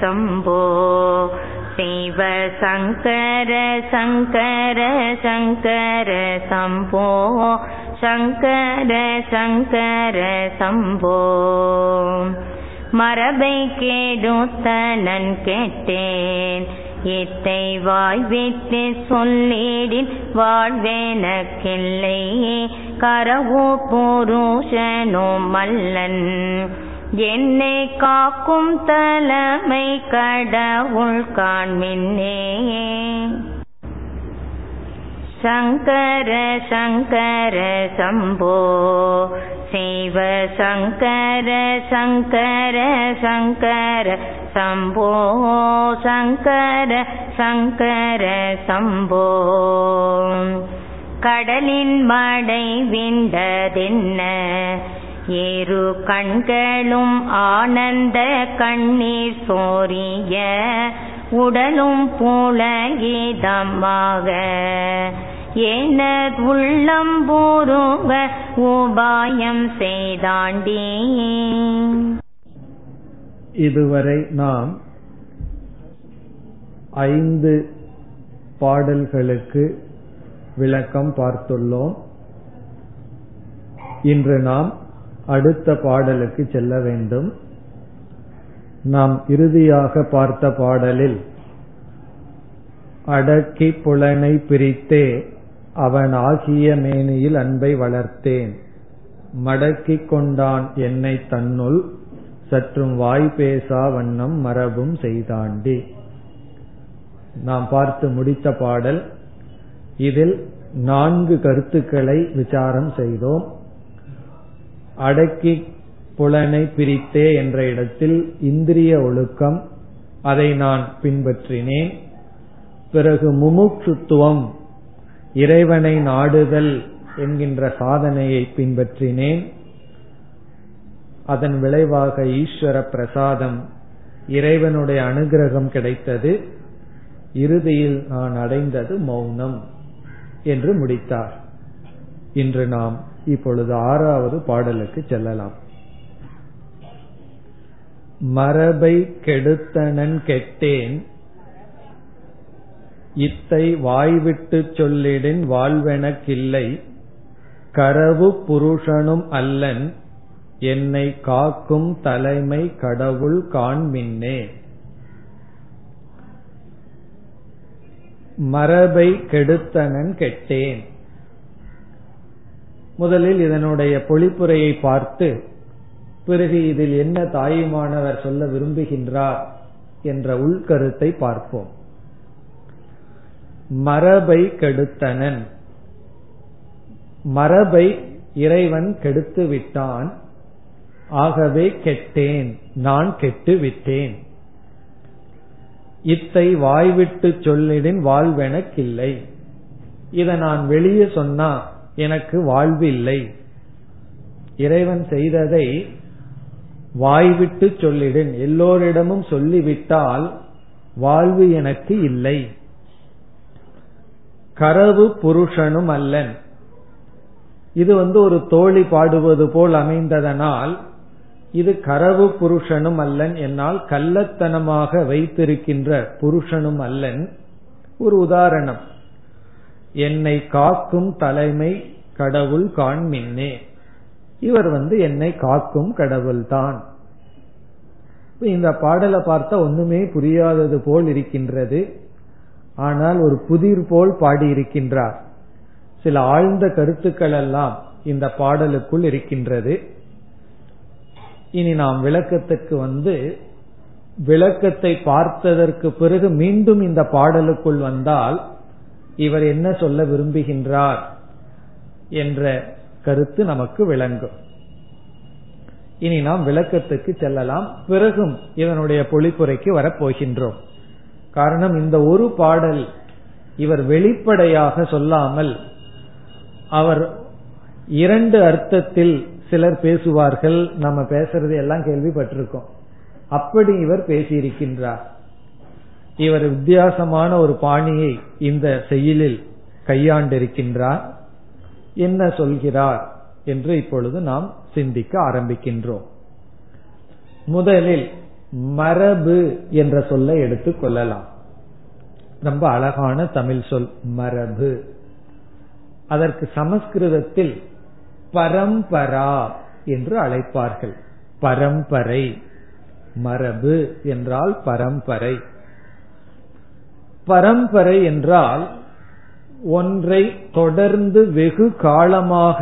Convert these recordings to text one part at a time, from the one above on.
शम्भो शिव शङ्कर शङ्कर शङ्कर शम्भो शङ्कर शङ्कर शम्भो மரபை கெடுத்த நன் கெட்டேன் இத்தை வாய்விட்டு சொல்லிடின் வாழ்வேனக்கில்லை கரவோ புருஷனும் மல்லன் என்னை காக்கும் தலைமை கடவுள் காண்மின்னே சங்கர சங்கர சம்போ. சிவ சங்கர சங்கர சங்கர சம்போ. சங்கர சங்கர சம்போ. கடலின் மடை விண்டதென்ன? ஏறு கண்களும் ஆனந்த கண்ணீர் சோரிய உடலும் புலகிதமாக எனது உள்ளம் பூருவ உபாயம் செய்தாண்டி. இதுவரை நாம் ஐந்து பாடல்களுக்கு விளக்கம் பார்த்துள்ளோம். இன்று நாம் அடுத்த பாடலுக்கு செல்ல வேண்டும். நாம் இறுதியாக பார்த்த பாடலில் அடக்கி புலனை பிரித்தே அவன் ஆகிய மேனியில் அன்பை வளர்த்தேன். மடக்கிக் கொண்டான் என்னை தன்னுள் சற்றும் வாய் பேசா வண்ணம் மரபும் செய்தாண்டி. நாம் பார்த்து முடித்த பாடல் இதில் நான்கு கருத்துக்களை விசாரம் செய்தோம். அடக்கி புலனை பிரித்தே என்ற இடத்தில் இந்திரிய ஒழுக்கம் அதை நான் பின்பற்றினேன். பிறகு முமுட்சுத்துவம் இறைவனை நாடுதல் என்கின்ற சாதனையை பின்பற்றினேன். அதன் விளைவாக ஈஸ்வர பிரசாதம் இறைவனுடைய அனுகிரகம் கிடைத்தது. இறுதியில் நான் அடைந்தது மௌனம் என்று முடித்தார். இன்று நாம் இப்பொழுது ஆறாவது பாடலுக்கு செல்லலாம். மரபை கெடுத்தனன் கெட்டேன் இத்தை வாய்விட்டு சொல்லிடின் வாழ்வெனக்கில்லை கரவு புருஷனும் அல்லன் என்னை காக்கும் தலைமை கடவுள் காண்மின்னே. மரபை கெடுத்தனன் கெட்டேன் முதலில் இதனுடைய பொழிப்புரையை பார்த்து பிறகு இதில் என்ன தாயுமானவர் சொல்ல விரும்புகின்றார் என்ற உள்கருத்தை பார்ப்போம். மரபை கெடுத்தனன். மரபை இறைவன் கெடுத்து விட்டான் ஆகவே கெட்டேன் நான் கெட்டு விட்டேன் இத்தை வாய்விட்டு சொல்லிடின் வாழ்வெனக்கில்லை. இதை நான் வெளியே சொன்னா எனக்கு வாழ்வு இல்லை இறைவன் செய்ததை வாய்விட்டு சொல்லிடன் எல்லோரிடமும் சொல்லிவிட்டால் வாழ்வு எனக்கு இல்லை. கரவு புருஷனும் அல்லன். இது வந்து ஒரு தோழி பாடுவது போல் அமைந்ததனால் இது கரவு புருஷனும் அல்லன் என்னால் கள்ளத்தனமாக வைத்திருக்கின்ற புருஷனும் அல்லன். ஒரு உதாரணம். என்னை காக்கும் தலைமை கடவுள் காண்மின்னே இவர் வந்து என்னை காக்கும் கடவுள்தான் இந்த பாடலை பார்த்தா ஒண்ணுமே புரியாதது போல் இருக்கின்றது. ஆனால் ஒரு புதிர் போல் பாடியிருக்கின்றார் சில ஆழ்ந்த கருத்துக்கள் எல்லாம் இந்த பாடலுக்குள் இருக்கின்றது. இனி நாம் விளக்கத்துக்கு வந்து விளக்கத்தை பார்த்ததற்கு பிறகு மீண்டும் இந்த பாடலுக்குள் வந்தால் இவர் என்ன சொல்ல விரும்புகின்றார் என்ற கருத்து நமக்கு விளங்கும். இனி நாம் விளக்கத்துக்கு செல்லலாம். பிறகும் இதனுடைய பொழிப்புரைக்கு வரப்போகின்றோம். காரணம் இந்த ஒரு பாடல் இவர் வெளிப்படையாக சொல்லாமல் அவர் இரண்டு அர்த்தத்தில் சிலர் பேசுவார்கள். நம்ம பேசுறது எல்லாம் கேள்விப்பட்டிருக்கோம். அப்படி இவர் பேசியிருக்கின்றார். இவர் வித்தியாசமான ஒரு பாணியை இந்த செயலில் கையாண்டிருக்கின்றார். என்ன சொல்கிறார் என்று இப்பொழுது நாம் சிந்திக்க ஆரம்பிக்கின்றோம். முதலில் மரபு என்ற சொல்லை எடுத்துக் கொள்ளலாம். ரொம்ப அழகான தமிழ் சொல் மரபு. அதற்கு சமஸ்கிருதத்தில் பரம்பரா என்று அழைப்பார்கள். பரம்பரை. மரபு என்றால் பரம்பரை. பரம்பரை என்றால் ஒன்றை தொடர்ந்து வெகு காலமாக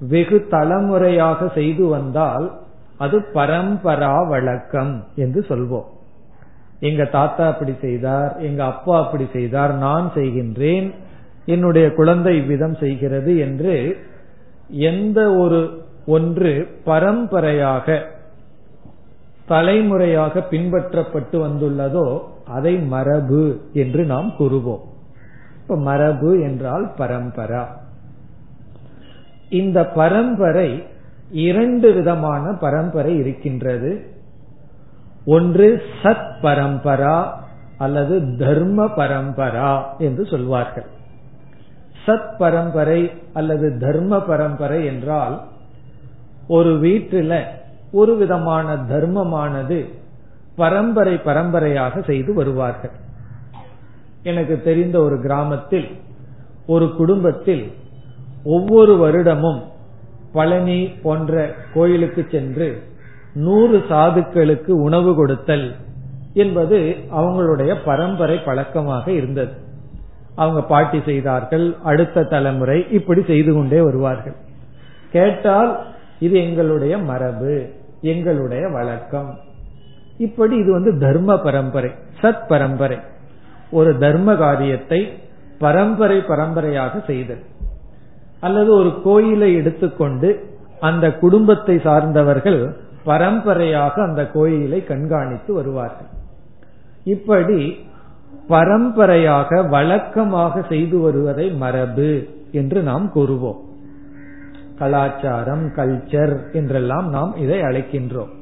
வெகு தலைமுறையாக செய்து வந்தால் அது பரம்பரா வழக்கம் என்று சொல்வோம். எங்க தாத்தா அப்படி செய்தார் எங்க அப்பா அப்படி செய்தார் நான் செய்கின்றேன் என்னுடைய குழந்தை இவ்விதம் செய்கிறது என்று எந்த ஒரு ஒன்று பரம்பரையாக தலைமுறையாக பின்பற்றப்பட்டு வந்துள்ளதோ அதை மரபு என்று நாம் கூறுவோம். இப்ப மரபு என்றால் பரம்பரா. இந்த பரம்பரை இரண்டு விதமான பரம்பரை இருக்கின்றது. ஒன்று சத் பரம்பரா அல்லது தர்ம பரம்பரா என்று சொல்வார்கள். சத் பரம்பரை அல்லது தர்ம பரம்பரை என்றால் ஒரு வீட்டில் ஒரு விதமான தர்மமானது பரம்பரை பரம்பரையாக செய்து வருவார்கள். எனக்கு தெரிந்த ஒரு கிராமத்தில் ஒரு குடும்பத்தில் ஒவ்வொரு வருடமும் பழனி போன்ற கோயிலுக்கு சென்று நூறு சாதுக்களுக்கு உணவு கொடுத்தல் என்பது அவங்களுடைய பரம்பரை பழக்கமாக இருந்தது. அவங்க பாட்டி செய்தார்கள் அடுத்த தலைமுறை இப்படி செய்து கொண்டே வருவார்கள். கேட்டால் இது எங்களுடைய மரபு எங்களுடைய வழக்கம். இப்படி இது வந்து தர்ம பரம்பரை சத் பரம்பரை. ஒரு தர்ம காரியத்தை பரம்பரை பரம்பரையாக செய்தல். அல்லது ஒரு கோயிலை எடுத்துக்கொண்டு அந்த குடும்பத்தை சார்ந்தவர்கள் பரம்பரையாக அந்த கோயிலை கண்காணித்து வருவார்கள். இப்படி பரம்பரையாக வழக்கமாக செய்து வருவதை மரபு என்று நாம் கூறுவோம். கலாச்சாரம் கல்ச்சர் என்றெல்லாம் நாம் இதை அழைக்கின்றோம்.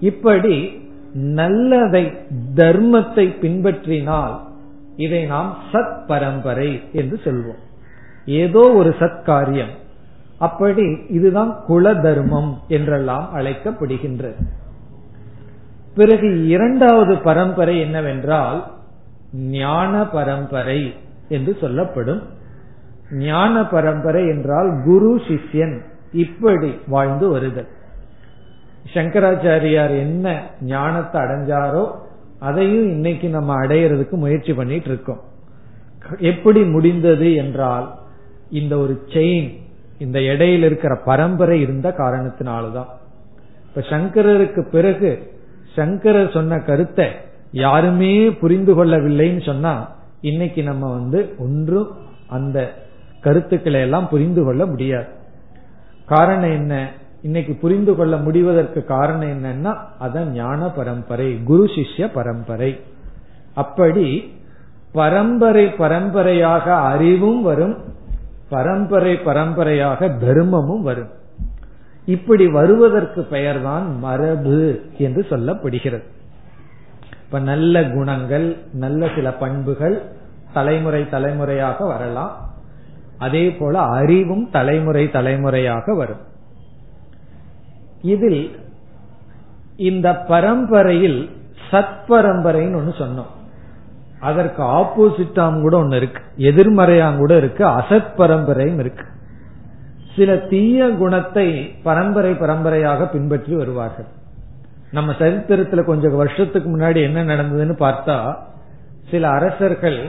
இப்படி நல்லதை தர்மத்தை பின்பற்றினால் இதை நாம் சத் பரம்பரை என்று சொல்வோம். ஏதோ ஒரு சத்காரியம். அப்படி இதுதான் குல தர்மம் என்றெல்லாம் அழைக்கப்படுகின்றது. பிறகு இரண்டாவது பரம்பரை என்னவென்றால் ஞான பரம்பரை என்று சொல்லப்படும். ஞான பரம்பரை என்றால் குரு சிஷ்யன் இப்படி வாழ்ந்து வருதல். சங்கராச்சாரியார் என்ன ஞானத்தை அடைஞ்சாரோ அதையும் இன்னைக்கு நம்ம அடையிறதுக்கு முயற்சி பண்ணிட்டு இருக்கோம். எப்படி முடிந்தது என்றால் இந்த ஒரு செயின் இந்த இடையில் இருக்கிற பரம்பரை இருந்த காரணத்தினால்தான். இப்ப சங்கரருக்கு பிறகு சங்கரர் சொன்ன கருத்தை யாருமே புரிந்து கொள்ளவில்லைன்னு சொன்னா இன்னைக்கு நம்ம வந்து ஒன்றும் அந்த கருத்துக்களை எல்லாம் புரிந்து கொள்ள முடியாது. காரணம் என்ன? இன்னைக்கு புரிந்து கொள்ள முடிவதற்கு காரணம் என்னன்னா அதான் ஞான பரம்பரை குரு சிஷ்ய பரம்பரை. அப்படி பரம்பரை பரம்பரையாக அறிவும் வரும் பரம்பரை பரம்பரையாக தர்மமும் வரும். இப்படி வருவதற்கு பெயர்தான் மரபு என்று சொல்லப்படுகிறது. இப்ப நல்ல குணங்கள் நல்ல சில பண்புகள் தலைமுறை தலைமுறையாக வரலாம். அதே போல அறிவும் தலைமுறை தலைமுறையாக வரும். இதில் இந்த பரம்பரையில் சத் பரம்பரைன்னு ஒன்னு சொன்னோம். அதற்கு ஆப்போசிட்டாம் கூட ஒன்னு இருக்கு. எதிர்மறையாம் கூட இருக்கு. அசத் பரம்பரையும் இருக்கு. சில தீய குணத்தை பரம்பரை பரம்பரையாக பின்பற்றி வருவார்கள். நம்ம சரித்திரத்துல கொஞ்சம் வருஷத்துக்கு முன்னாடி என்ன நடந்ததுன்னு பார்த்தா சில அரசர்கள்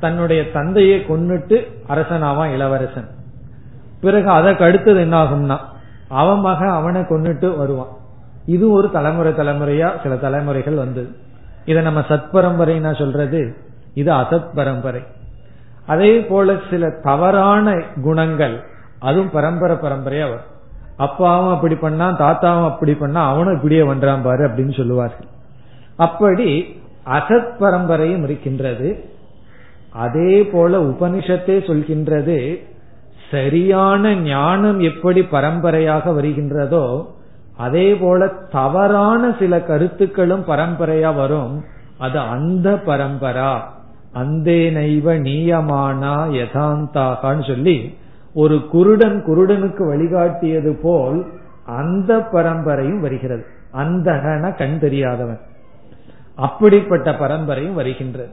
தன்னுடைய தந்தையை கொன்னுட்டு அரசனாவான் இளவரசன். பிறகு அதற்கு அடுத்தது என்ன ஆகும்னா அவன் மகன் அவனை கொண்டுட்டு வருவான். இது ஒரு தலைமுறை தலைமுறையா சில தலைமுறைகள் வந்தது இதை நம்ம சத்பரம்பரை நான் சொல்றது. இது அசத் பரம்பரை. அதே போல சில தவறான குணங்கள் அதுவும் பரம்பரை பரம்பரையா வரும். அப்பாவும் அப்படி பண்ணா தாத்தாவும் அப்படி பண்ணா அவனும் இப்படியே பண்றான் பாரு அப்படின்னு சொல்லுவார்கள். அப்படி அசத் பரம்பரையும் இருக்கின்றது. அதே போல உபனிஷத்தே சொல்கின்றது சரியான ஞானம் எப்படி பரம்பரையாக வருகின்றதோ அதே போல தவறான சில கருத்துக்களும் பரம்பரையா வரும். அது அந்த பரம்பரா. அந்தே நைவ நீயமானா யதாந்தாகான்னு சொல்லி ஒரு குருடன் குருடனுக்கு வழிகாட்டியது போல் அந்த பரம்பரையும் வருகிறது. அந்தகன கண் தெரியாதவன். அப்படிப்பட்ட பரம்பரையும் வருகின்றது.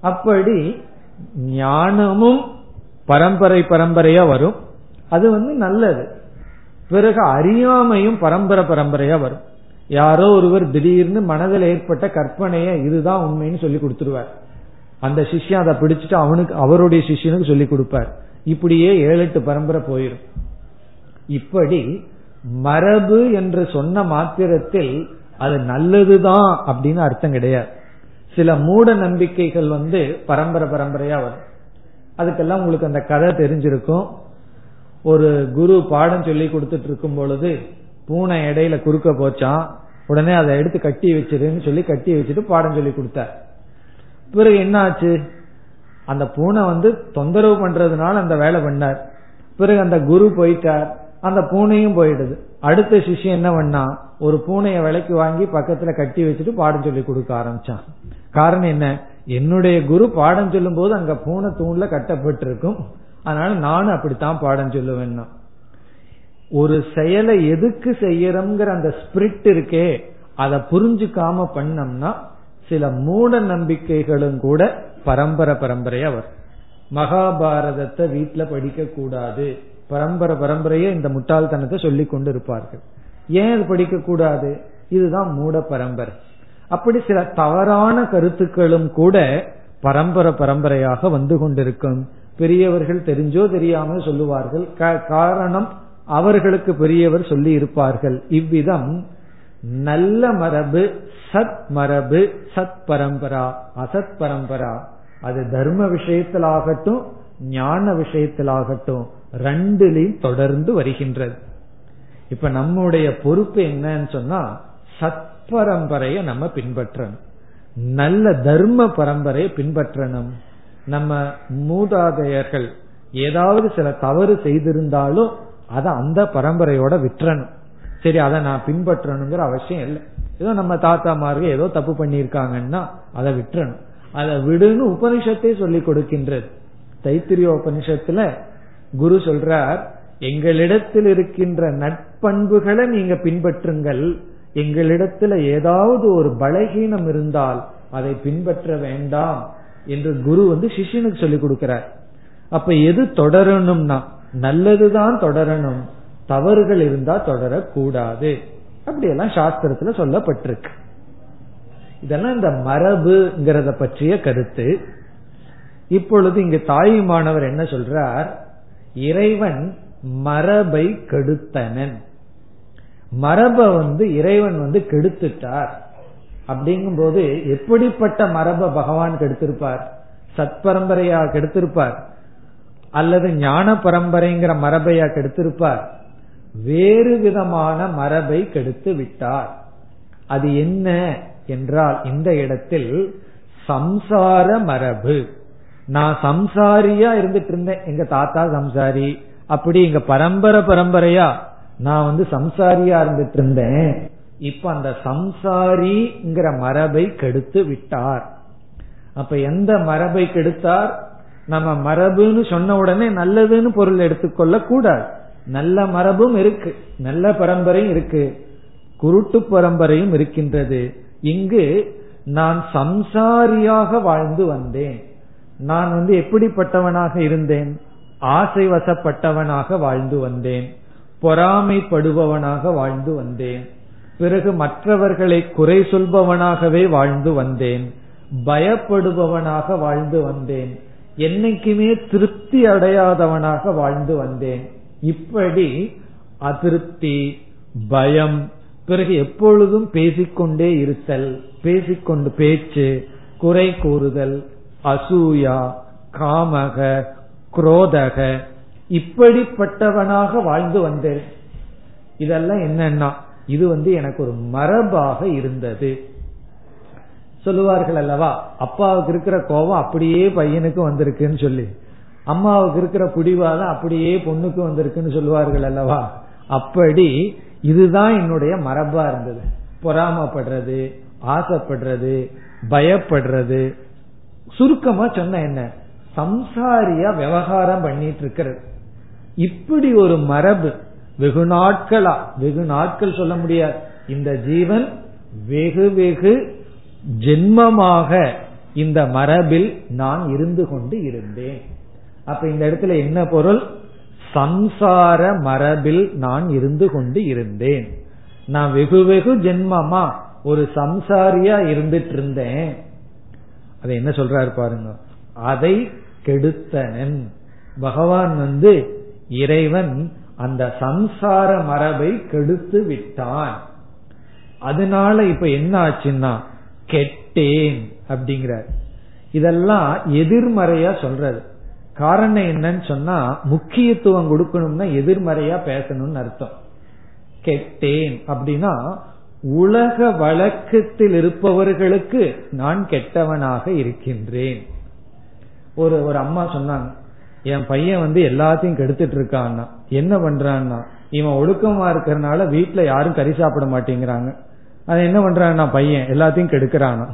அப்படி ஞானமும் பரம்பரை பரம்பரையா வரும். அது வந்து நல்லது. பிறகு அறியாமையும் பரம்பரை பரம்பரையா வரும். யாரோ ஒருவர் திடீர்னு மனதில் ஏற்பட்ட கற்பனைய இதுதான் உண்மைன்னு சொல்லி கொடுத்துருவார். அந்த சிஷ்யன் அதை பிடிச்சிட்டு அவனுக்கு அவருடைய சிஷ்யனுக்கு சொல்லி கொடுப்பார். இப்படியே ஏழு எட்டு பரம்பரை போயிடும் இப்படி மரபு என்று சொன்ன மாத்திரத்தில் அது நல்லதுதான் அப்படின்னு அர்த்தம் கிடையாது. சில மூட நம்பிக்கைகள் வந்து பரம்பரை பரம்பரையா வரும். அதுக்கெல்லாம் உங்களுக்கு அந்த கதை தெரிஞ்சிருக்கும். ஒரு குரு பாடம் சொல்லி கொடுத்துட்டு இருக்கும் பொழுது பூனை இடையில குறுக்க போச்சான் உடனே அதை எடுத்து கட்டி வச்சிருன்னு சொல்லி கட்டி வச்சுட்டு பாடம் சொல்லி கொடுத்தார். பிறகு என்ன ஆச்சு அந்த பூனை வந்து தொந்தரவு பண்றதுனால அந்த வேலை பண்ணார். பிறகு அந்த குரு போயிட்டார். அந்த பூனையும் போயிடுது. அடுத்த சிஷ்யம் என்ன பண்ணா ஒரு பூனைய விலைக்கு வாங்கி பக்கத்துல கட்டி வச்சுட்டு பாடம் சொல்லி கொடுக்க ஆரம்பிச்சான். காரணம் என்ன? என்னுடைய குரு பாடம் சொல்லும் போது அங்க பூனை தூண்ல கட்டப்பட்டிருக்கும். அதனால நானும் அப்படித்தான் பாடம் சொல்லுவேன்னா. ஒரு செயலை எதுக்கு செய்யறோம்ங்கிற அந்த ஸ்பிரிட் இருக்கே அதை புரிஞ்சுக்காம பண்ணோம்னா சில மூட நம்பிக்கைகளும் கூட பரம்பரை பரம்பரையா வரும். மகாபாரதத்தை வீட்டுல படிக்க கூடாது பரம்பரை பரம்பரையே இந்த முட்டாள்தனத்தை சொல்லி கொண்டு இருப்பார்கள். ஏன் அது படிக்க கூடாது இதுதான் மூட பரம்பரை. அப்படி சில தவறான கருத்துக்களும் கூட பரம்பரை பரம்பரையாக வந்து கொண்டிருக்கும். பெரியவர்கள் தெரிஞ்சோ தெரியாமல் சொல்லுவார்கள். காரணம் அவர்களுக்கு பெரியவர் சொல்லி இருப்பார்கள் இவ்விதம் நல்ல மரபு சத் மரபு சத் பரம்பரா அசத் பரம்பரா. அது தர்ம விஷயத்திலாகட்டும் ஞான விஷயத்திலாகட்டும் ரெண்டுலையும் தொடர்ந்து வருகின்றது. இப்ப நம்முடைய பொறுப்பு என்னன்னு சொன்னா சத்பரம்பரைய நம்ம பின்பற்றணும். நல்ல தர்ம பரம்பரையை பின்பற்றணும். நம்ம மூதாதையர்கள் ஏதாவது சில தவறு செய்திருந்தாலும் அதை அந்த பரம்பரையோட விட்டுறணும் சரி அதை நான் பின்பற்றணுங்கிற அவசியம் இல்லை. ஏதோ நம்ம தாத்தாமார்கள் ஏதோ தப்பு பண்ணியிருக்காங்கன்னா அதை விட்டுறணும் அதை விடுன்னு உபனிஷத்தை சொல்லி கொடுக்கின்றது. தைத்திரிய உபனிஷத்துல குரு சொல்றார் எங்களிடத்தில் இருக்கின்ற நட்பண்புகளை நீங்க பின்பற்றுங்கள். எங்களிடத்துல ஏதாவது ஒரு பலகீனம் இருந்தால் அதை பின்பற்ற வேண்டாம் என்று குரு வந்து சிஷ்யனுக்கு சொல்லிக் கொடுக்கிறார். அப்ப எது தொடரணும்னா நல்லதுதான் தொடரணும் தவறுகள் இருந்தா தொடரக்கூடாது. அப்படியெல்லாம் சாஸ்திரத்துல சொல்லப்பட்டிருக்கு. இதெல்லாம் இந்த மரபுங்கிறத பற்றிய கருத்து. இப்பொழுது இங்கு தாயுமானவர் என்ன சொல்றார்? இறைவன் மரபை கெடுத்தனன். மரபை வந்து இறைவன் வந்து கெடுத்துட்டார். அப்படிங்கும் போது எப்படிப்பட்ட மரபை பகவான் கெடுத்திருப்பார்? சத்பரம்பரையா கெடுத்திருப்பார்? அல்லது ஞான பரம்பரைங்கிற மரபையா கெடுத்திருப்பார்? வேறு விதமான மரபை கெடுத்து விட்டார். அது என்ன என்றால் இந்த இடத்தில் சம்சார மரபு. நான் சம்சாரியா இருந்துட்டு இருந்தேன். எங்க தாத்தா சம்சாரி அப்படி எங்க பரம்பரை பரம்பரையா நான் வந்து சம்சாரியா இருந்துட்டு இருந்தேன். இப்ப அந்த சம்சாரிங்கிற மரபை கெடுத்து விட்டார். அப்ப எந்த மரபை கெடுத்தார்? நம்ம மரபுன்னு சொன்ன உடனே நல்லதுன்னு பொருள் எடுத்துக்கொள்ள கூடாது. நல்ல மரபும் இருக்கு. நல்ல பரம்பரையும் இருக்கு. குருட்டு பரம்பரையும் இருக்கின்றது. இங்கு நான் சம்சாரியாக வாழ்ந்து வந்தேன். நான் வந்து எப்படிப்பட்டவனாக இருந்தேன்? ஆசை வசப்பட்டவனாக வாழ்ந்து வந்தேன். பொறாமைப்படுபவனாக வாழ்ந்து வந்தேன். பிறகு மற்றவர்களை குறை சொல்பவனாகவே வாழ்ந்து வந்தேன். பயப்படுபவனாக வாழ்ந்து வந்தேன். என்னைக்குமே திருப்தி அடையாதவனாக வாழ்ந்து வந்தேன். இப்படி அதிருப்தி பயம் பிறகு எப்பொழுதும் பேசிக்கொண்டே இருத்தல் பேசிக்கொண்டு பேச்சு குறை கூறுதல் அசூயா காமக குரோதக இப்படிப்பட்டவனாக வாழ்ந்து வந்தேன். இதெல்லாம் என்னன்னா இது வந்து எனக்கு ஒரு மரபாக இருந்தது. சொல்லுவார்கள் அல்லவா அப்பாவுக்கு இருக்கிற கோபம் அப்படியே பையனுக்கு வந்திருக்குன்னு சொல்லி. அம்மாவுக்கு இருக்கிற பிடிவாதம் அப்படியே பொண்ணுக்கு வந்திருக்குன்னு சொல்லுவார்கள் அல்லவா. அப்படி இதுதான் என்னுடைய மரபா இருந்தது. பொறாமப்படுறது ஆசைப்படுறது பயப்படுறது. சுருக்கமா சொன்ன என்ன சம்சாரியா விவகாரம் பண்ணிட்டு இருக்கிறது. இப்படி ஒரு மரபு வெகு நாட்களா வெகு நாட்கள் சொல்ல முடியாது. இந்த ஜீவன் வெகு வெகு ஜென்மமாக இந்த மரபில் நான் இருந்து கொண்டு இருந்தேன். அப்ப இந்த இடத்துல என்ன பொருள்? சம்சார மரபில் நான் இருந்து கொண்டு இருந்தேன். நான் வெகு வெகு ஜென்மமா ஒரு சம்சாரியா இருந்துட்டு இருந்தேன் அதை என்ன சொல்றாரு பாருங்க? அதை கெடுத்தனன். பகவான் வந்து இறைவன் அந்த சம்சார மரபை கெடுத்து விட்டான். அதனால இப்ப என்ன ஆச்சுன்னா கெட்டேன் அப்படிங்கிறார். இதெல்லாம் எதிர்மறையா சொல்றது. காரணம் என்னன்னு சொன்னா முக்கியத்துவம் கொடுக்கணும்னா எதிர்மறையா பேசணும்னு அர்த்தம். கெட்டேன் அப்படின்னா உலக வழக்கத்தில் இருப்பவர்களுக்கு நான் கெட்டவனாக இருக்கின்றேன். ஒரு ஒரு அம்மா சொன்னாங்க என் பையன் வந்து எல்லாத்தையும் கெடுத்துட்டு இருக்கான்னா? என்ன பண்றான்னா? இவன் ஒழுக்கமா இருக்கிறனால வீட்டுல யாரும் கறி சாப்பிட மாட்டேங்கிறாங்க. அதை என்ன பண்றான்னா பையன் எல்லாத்தையும் கெடுக்கிறானா?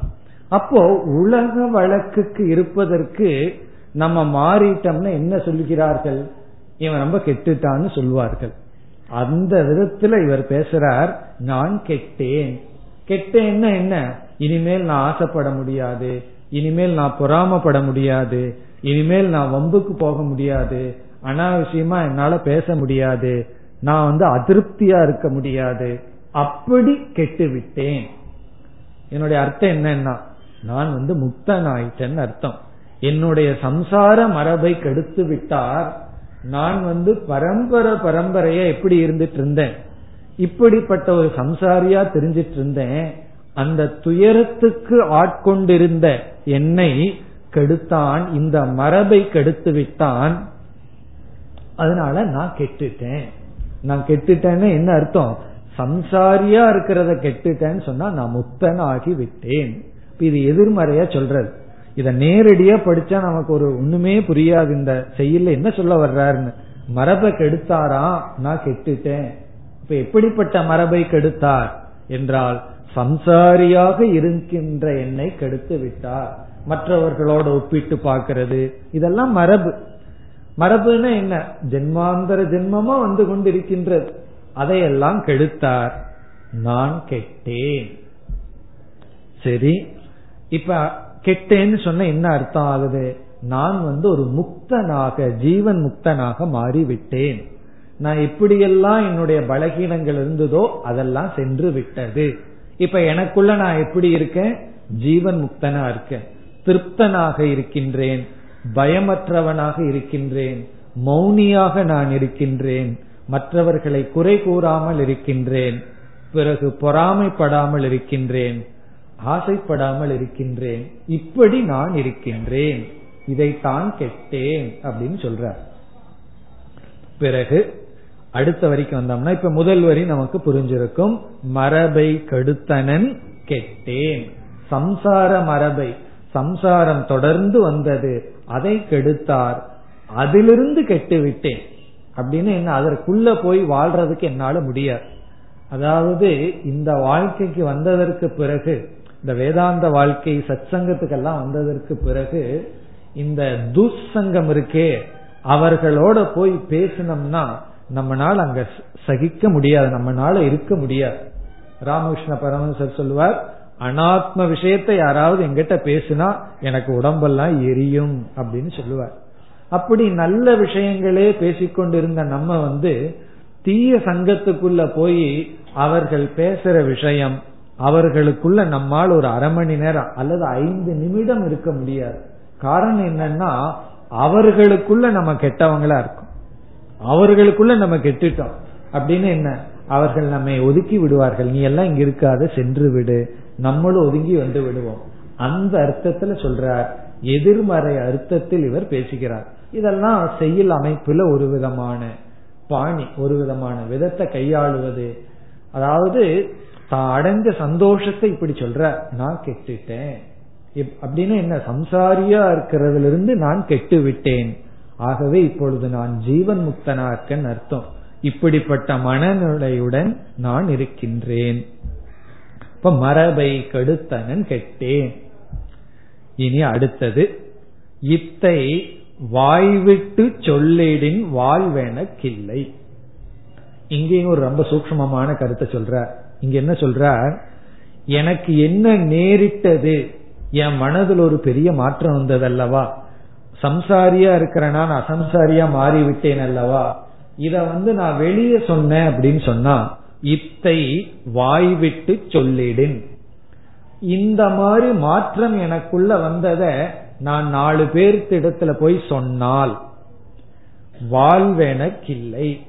அப்போ உலக வழக்குக்கு இருப்பதற்கு நம்ம மாறிட்டோம்னா என்ன சொல்கிறார்கள்? இவன் ரொம்ப கெட்டுட்டான்னு சொல்வார்கள். அந்த விதத்துல இவர் பேசுறார் நான் கெட்டேன். கெட்டேன்னா என்ன? இனிமேல் நான் ஆசைப்பட முடியாது. இனிமேல் நான் பொறாமப்பட முடியாது. இனிமேல் நான் வம்புக்கு போக முடியாது. அனாவசியமா என்னால பேச முடியாது. நான் வந்து அதிருப்தியா இருக்க முடியாது. அப்படி கெட்டு விட்டேன் என்னுடைய அர்த்தம் என்னன்னா நான் வந்து முக்தன் ஆயிட்டேன்னு அர்த்தம். என்னுடைய சம்சார மரபை கெடுத்து விட்டார். நான் வந்து பரம்பரை பரம்பரையா எப்படி இருந்துட்டு இருந்தேன் இப்படிப்பட்ட ஒரு சம்சாரியா தெரிஞ்சிட்டு இருந்தேன் அந்த துயரத்துக்கு ஆட்கொண்டிருந்த என்னை கெடுத்தான் இந்த மரபை கெடுத்து விட்டான். அதனால நான் கெட்டுட்டேன். நான் கெட்டுட்டேன்னு என்ன அர்த்தம்? சம்சாரியா இருக்கிறத கெட்டுட்டேன்னு சொன்னா நான் முக்தன் ஆகி விட்டேன் இது எதிர்மறையா சொல்றது. இத நேரடியா படிச்சா நமக்கு ஒரு ஒண்ணுமே புரியாது. இந்த செயல என்ன சொல்ல வர்றாருன்னு. மரபை கெடுத்தாரா? நான் கெட்டுட்டேன். இப்ப எப்படிப்பட்ட மரபை கெடுத்தார்? என்றால் சம்சாரியாக இருக்கின்ற என்னை கெடுத்து விட்டார். மற்றவர்களோட ஒப்பிட்டு பார்க்கிறது. இதெல்லாம் மரபு. மரபுன்னா என்ன? ஜென்மாந்தர ஜென்மமா வந்து கொண்டிருக்கின்றது. அதையெல்லாம் கெடுத்தார். நான் கெட்டேன். சரி. இப்ப கெட்டேன்னு சொன்ன என்ன அர்த்தம் ஆகுது? நான் வந்து ஒரு முக்தனாக ஜீவன் முக்தனாக மாறிவிட்டேன். நான் எப்படியெல்லாம் என்னுடைய பலகீனங்கள் இருந்ததோ அதெல்லாம் சென்று விட்டது. இப்ப எனக்குள்ள நான் எப்படி இருக்கேன்? ஜீவன் முக்தனா இருக்கேன். திருப்தனாக இருக்கின்றேன் பயமற்றவனாக இருக்கின்றேன் மௌனியாக நான் இருக்கின்றேன் மற்றவர்களை குறை கூறாமல் இருக்கின்றேன் பிறகு பொறாமைப்படாமல் இருக்கின்றேன் ஆசைப்படாமல் இருக்கின்றேன் இப்படி நான் இருக்கின்றேன் இதைத்தான் கெட்டேன் அப்படின்னு சொல்றார். பிறகு அடுத்த வரைக்கும் வந்தோம்னா இப்ப முதல் வரி நமக்கு புரிஞ்சிருக்கும் மரபை கெடுத்தனன் கெட்டேன். சம்சார மரபை சம்சாரம் தொடர்ந்து வந்தது. அதை கெடுத்தார். அதிலிருந்து கெட்டு விட்டேன் அப்படின்னு என்ன அதற்குள்ள போய் வாழ்றதுக்கு என்னால முடியாது. அதாவது இந்த வாழ்க்கைக்கு வந்ததற்கு பிறகு இந்த வேதாந்த வாழ்க்கை சத்சங்கத்துக்கெல்லாம் வந்ததற்கு பிறகு இந்த துசங்கம் இருக்கே அவர்களோட போய் பேசினோம்னா நம்மளால அங்க சகிக்க முடியாது நம்மளால இருக்க முடியாது. ராமகிருஷ்ண பரமசர் சொல்லுவார் அனாத்ம விஷயத்தை யாராவது எங்கிட்ட பேசினா எனக்கு உடம்பெல்லாம் எரியும் அப்படின்னு சொல்லுவார். அப்படி நல்ல விஷயங்களே பேசிக்கொண்டிருந்த நம்ம வந்து தீய சங்கத்துக்குள்ள போய் அவர்கள் பேசுற விஷயம் அவர்களுக்குள்ள நம்மால் ஒரு அரை மணி நேரம் அல்லது ஐந்து நிமிடம் இருக்க முடியாது. காரணம் என்னன்னா அவர்களுக்குள்ள நம்ம கெட்டவங்களா இருக்கும். அவர்களுக்குள்ள நம்ம கெட்டுட்டோம். அப்படின்னு என்ன? அவர்கள் நம்மை ஒதுக்கி விடுவார்கள். நீ எல்லாம் இங்க இருக்காது சென்று விடு. நம்மளும் ஒதுங்கி வந்து விடுவோம். அந்த அர்த்தத்துல சொல்றார் எதிர்மறை அர்த்தத்தில் இவர் பேசுகிறார். இதெல்லாம் செயல் அமைப்புல ஒரு விதமான பாணி ஒரு விதமான விதத்தை கையாளுவது. அதாவது தான் அடைஞ்ச சந்தோஷத்தை இப்படி சொல்ற நான் கெட்டுட்டேன். அப்படின்னு என்ன சம்சாரியா இருக்கிறதுல இருந்து நான் கெட்டு விட்டேன் ஆகவே இப்பொழுது நான் ஜீவன் முக்தனாக்கன் அர்த்தம். இப்படிப்பட்ட மனநிலையுடன் நான் இருக்கின்றேன். இப்ப மரபை கெடுத்தனன் கெட்டேன். இனி அடுத்தது இத்தை வாய்விட்டு சொல்லிடின் வாழ்வெனக்கில்லை. இங்கேயும் ஒரு ரொம்ப சூக்மமான கருத்தை சொல்ற இங்க என்ன சொல்ற எனக்கு என்ன நேரிட்டது? என் மனதில் ஒரு பெரிய மாற்றம் வந்தது அல்லவா சம்சாரியா இருக்கிற நான் அசம்சாரியா மாறிவிட்டேன் அல்லவா? இத வந்து நான் வெளியே சொன்னேன் அப்படின்னு சொன்னா இத்தை வாய்விட்டு சொல்லிடின். இந்த மாதிரி மாற்றம் எனக்குள்ள வந்தத நான் நாலு பேர்த்து இடத்துல போய் சொன்னால் வாழ்வெனக்கில்லை.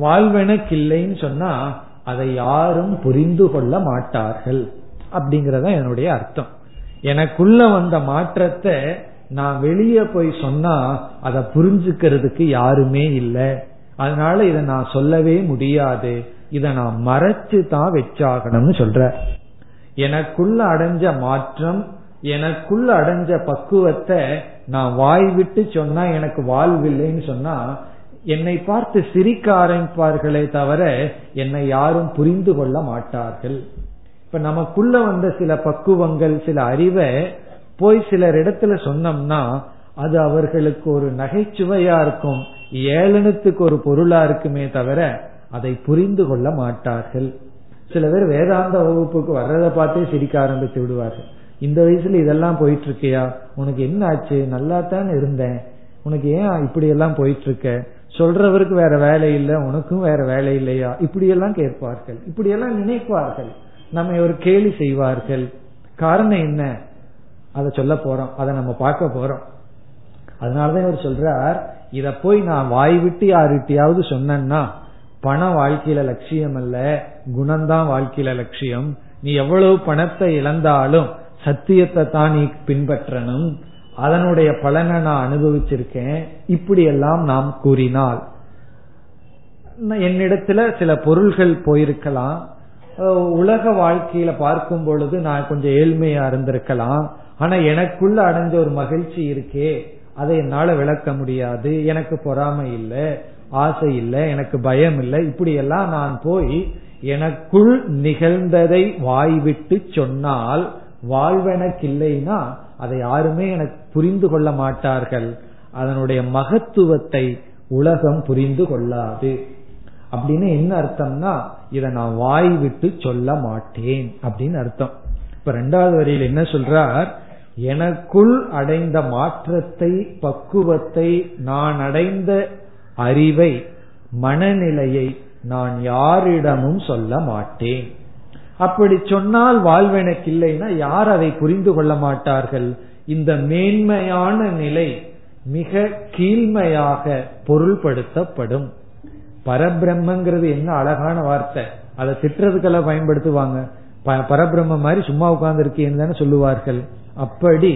வாழ்வெனக்கில்லைன்னு சொன்னா அதை யாரும் புரிந்து கொள்ள மாட்டார்கள். அப்படிங்கறத என்னுடைய அர்த்தம். எனக்குள்ள வந்த மாற்றத்தை நான் வெளியே போய் சொன்னா அதை புரிஞ்சுக்கிறதுக்கு யாருமே இல்லை. அதனால இதை நான் சொல்லவே முடியாது. இதை நான் மறைச்சு தான் வச்சாகணும்னு சொல்ற. எனக்குள்ள அடைஞ்ச மாற்றம் எனக்குள்ள அடைஞ்ச பக்குவத்தை நான் வாய் விட்டு சொன்னா எனக்கு வாழ்வில்லைன்னு சொன்னா என்னை பார்த்து சிரிக்க ஆரம்பிப்பார்களே தவிர என்னை யாரும் புரிந்து கொள்ள மாட்டார்கள். இப்ப நமக்குள்ள வந்த சில பக்குவங்கள் சில அறிவை போய் சிலர் இடத்துல சொன்னோம்னா அது அவர்களுக்கு ஒரு நகைச்சுவையா இருக்கும். ஏளனத்துக்கு ஒரு பொருளா இருக்குமே தவிர அதை புரிந்து கொள்ள மாட்டார்கள். சில பேர் வேதாந்த வகுப்புக்கு வர்றதை பார்த்தே சிரிக்க ஆரம்பித்து விடுவார்கள். இந்த வயசுல இதெல்லாம் போயிட்டு இருக்கியா உனக்கு என்ன ஆச்சு? நல்லா தான் இருந்தேன். உனக்கு ஏன் இப்படி எல்லாம் போயிட்டு இருக்க சொல்றவருக்கு வேற வேலை இல்லை உனக்கும் வேற வேலை இல்லையா? இப்படி எல்லாம் கேட்பார்கள். இப்படி எல்லாம் நினைப்பார்கள். நம்ம ஒரு கேலி செய்வார்கள். காரணம் என்ன? அதை சொல்ல போறோம். அதை நம்ம பார்க்க போறோம். அதனாலதான் இவர் சொல்றார் இத போய் நான் வாய் விட்டு யாருகிட்டயாவது சொன்னா பணம் வாழ்க்கையில லட்சியம் அல்ல குணம்தான் வாழ்க்கையில லட்சியம். நீ எவ்வளவு பணத்தை இழந்தாலும் சத்தியத்தை தான் நீ பின்பற்றணும். அதனுடைய பலனை நான் அனுபவிச்சிருக்கேன். இப்படி எல்லாம் நாம் கூறினால். என்னிடத்துல சில பொருள்கள் போயிருக்கலாம். உலக வாழ்க்கையில பார்க்கும் பொழுது நான் கொஞ்சம் ஏழ்மையா இருந்திருக்கலாம். ஆனா எனக்குள்ள அடைஞ்ச ஒரு மகிழ்ச்சி இருக்கே. அதை என்னால விளக்க முடியாது. எனக்கு பொறாமை இல்லை. ஆசை இல்லை எனக்கு பயம் இல்லை. இப்படி எல்லாம் நான் போய் எனக்குள் நிகழ்ந்ததை வாய்விட்டு சொன்னால் வாழ்வெனக்கில்லைன்னா அதை யாருமே எனக்கு புரிந்து கொள்ள மாட்டார்கள். அதனுடைய மகத்துவத்தை உலகம் புரிந்து கொள்ளாது. அப்படின்னு என்ன அர்த்தம்னா இதை நான் வாய் விட்டு சொல்ல மாட்டேன் அப்படின்னு அர்த்தம். இப்ப ரெண்டாவது வரியில் என்ன சொல்றார்? எனக்குள் அடைந்த மாற்றத்தை பக்குவத்தை நான் அடைந்த அறிவை மனநிலையை நான் யாரிடமும் சொல்ல மாட்டேன். அப்படி சொன்னால் வாழ்வெனக்கு இல்லைன்னா யார் அதை புரிந்து கொள்ள மாட்டார்கள்? இந்த மேன்மையான நிலை மிக கீழ்மையாக பொருள்படுத்தப்படும். பரபிரம்மங்கிறது என்ன அழகான வார்த்தை. அதை திட்டுறதுக்கெல்லாம் பயன்படுத்துவாங்க. பரபிரம்ம மாதிரி சும்மா உட்கார்ந்து இருக்கேன்னு தானே சொல்லுவார்கள். அப்படி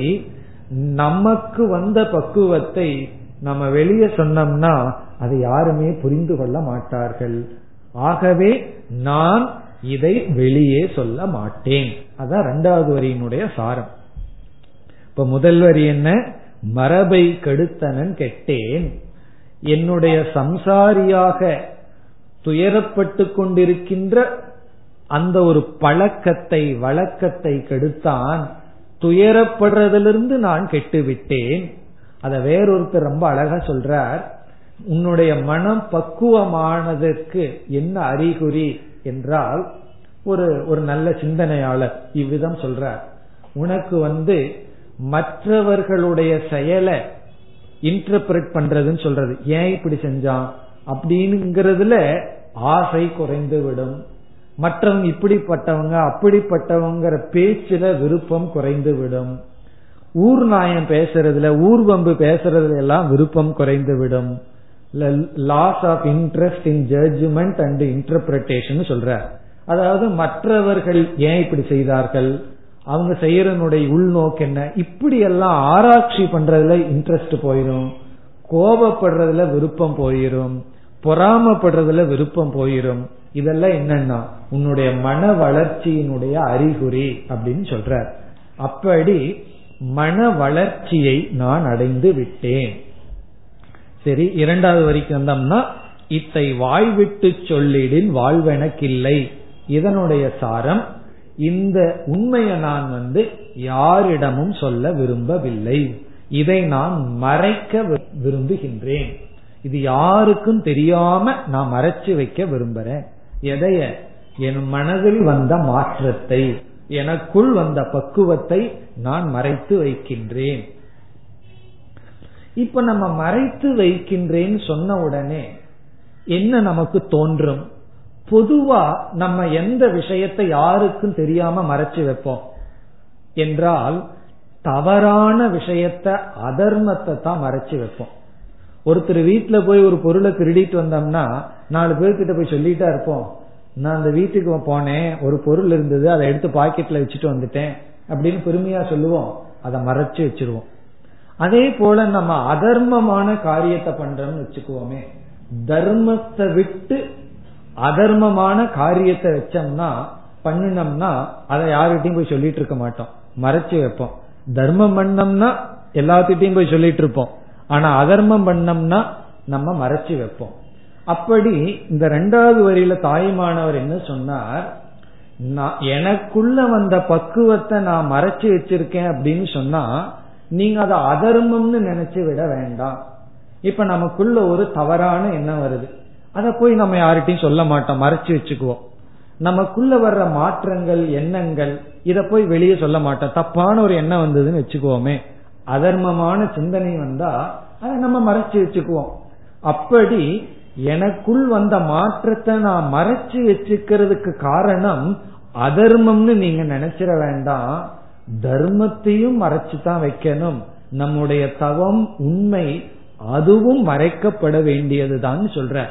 நமக்கு வந்த பக்குவத்தை நம்ம வெளியே சொன்னோம்னா அதை யாருமே புரிந்து கொள்ள மாட்டார்கள். ஆகவே நான் இதை வெளியே சொல்ல மாட்டேன். அதான் ரெண்டாவது வரியினுடைய சாரம். இப்ப முதல் வரி என்ன? மரபை கெடுத்தனன் கெட்டேன். என்னுடைய சம்சாரியாக துயரப்பட்டு கொண்டிருக்கின்ற அந்த ஒரு பழக்கத்தை வழக்கத்தை கெடுத்தான். துயரப்படுறதிலிருந்து நான் கெட்டு விட்டேன் அத வேறொருத்தர் ரொம்ப அழகா சொல்றார். உன்னுடைய மனம் பக்குவமானதற்கு என்ன அறிகுறி என்றால் ஒரு ஒரு நல்ல சிந்தனையாளர் இவ்விதம் சொல்றார். உனக்கு வந்து மற்றவர்களுடைய செயலை இன்டர்பிரட் பண்றதுன்னு சொல்றது. ஏன் இப்படி செஞ்சான்? அப்படிங்கிறதுல ஆசை குறைந்து விடும் மற்றவங்க இப்படிப்பட்டவங்க அப்படிப்பட்டவங்கிற பேச்சுல விருப்பம் குறைந்து விடும் ஊர் நாயம் பேசுறதுல ஊர்வம்பு பேசுறதுல எல்லாம் விருப்பம் குறைந்து விடும் loss of interest in judgement and interpretation சொல்ற அதாவது மற்றவர்கள் ஏன் இப்படி செய்தார்கள்? அவங்க செய்யறனுடைய உள்நோக்கு என்ன? இப்படி எல்லாம் ஆராய்ச்சி பண்றதுல இன்ட்ரெஸ்ட் போயிரும். கோபப்படுறதுல விருப்பம் போயிரும். பொறாமப்படுறதுல விருப்பம் போயிரும். இதெல்லாம் என்னன்னா உன்னுடைய மன வளர்ச்சியினுடைய அறிகுறி அப்படின்னு சொல்ற அப்படி மன வளர்ச்சியை நான் அடைந்து விட்டேன். சரி இரண்டாவது வரைக்கும் வந்தோம்னா இத்தை வாய்விட்டு சொல்லிடின் வாழ்வெனக்கில்லை. இதனுடைய சாரம் இந்த உண்மையை நான் வந்து யாரிடமும் சொல்ல விரும்பவில்லை. இதை நான் மறைக்க விரும்புகின்றேன். இது யாருக்கும் தெரியாம நான் மறைச்சு வைக்க விரும்புறேன். எதைய? என் மனதில் வந்த மாற்றத்தை எனக்குள் வந்த பக்குவத்தை நான் மறைத்து வைக்கின்றேன். இப்ப நம்ம மறைத்து வைக்கின்றேன்னு சொன்ன உடனே என்ன நமக்கு தோன்றும்? பொதுவா நம்ம எந்த விஷயத்தை யாருக்கும் தெரியாம மறைச்சு வைப்போம். என்றால் தவறான விஷயத்த அதர்மத்தை தான் மறைச்சு வைப்போம். ஒருத்தர் வீட்டுல போய் ஒரு பொருளை திருடிட்டு வந்தோம்னா நாலு பேர்கிட்ட போய் சொல்லிட்டா இருப்போம். நான் அந்த வீட்டுக்கு போனேன் ஒரு பொருள் இருந்தது அதை எடுத்து பாக்கெட்ல வச்சுட்டு வந்துட்டேன் அப்படின்னு பெருமையா சொல்லுவோம். அதை மறைச்சு வச்சிருவோம். அதே போல நம்ம அதர்மமான காரியத்தை பண்றோம்னு வச்சுக்குவோமே தர்மத்தை விட்டு அதர்மமான காரியத்தை வச்சோம்னா பண்ணினோம்னா அதை யாருகிட்டையும் போய் சொல்லிட்டு இருக்க மாட்டோம். மறைச்சு வைப்போம். தர்மம் பண்ணோம்னா எல்லாத்திட்டையும் போய் சொல்லிட்டு இருப்போம். ஆனா அதர்மம் பண்ணோம்னா நம்ம மறைச்சு வைப்போம். அப்படி இந்த ரெண்டாவது வரியில தாய்மானவர் என்ன சொன்னார்? எனக்குள்ள வந்த பக்குவத்தை நான் மறைச்சு வச்சிருக்கேன் அப்படின்னு சொன்னா நீங்க அதை அதர்மம்னு நினைச்சு விட வேண்டாம். இப்ப நமக்குள்ள ஒரு தவறான எண்ணம் வருது. அதை போய் நம்ம யார்கிட்டையும் சொல்ல மாட்டோம் மறைச்சு வச்சுக்குவோம். நமக்குள்ள வர்ற மாற்றங்கள் எண்ணங்கள் இத போய் வெளியே சொல்ல மாட்டோம். தப்பான ஒரு எண்ணம் வந்ததுன்னு வச்சுக்குவோமே. அதர்மமான சிந்தனை வந்தா அதை நம்ம மறைச்சு வச்சுக்குவோம். அப்படி எனக்குள் வந்த மாற்றத்தை நான் மறைச்சு வச்சுக்கிறதுக்கு காரணம் அதர்மம்னு நீங்க நினைச்சிட வேண்டாம். தர்மத்தையும் மறைச்சு தான் வைக்கணும். நம்முடைய தவம் உண்மை அதுவும் மறைக்கப்பட வேண்டியதுதான் சொல்ற.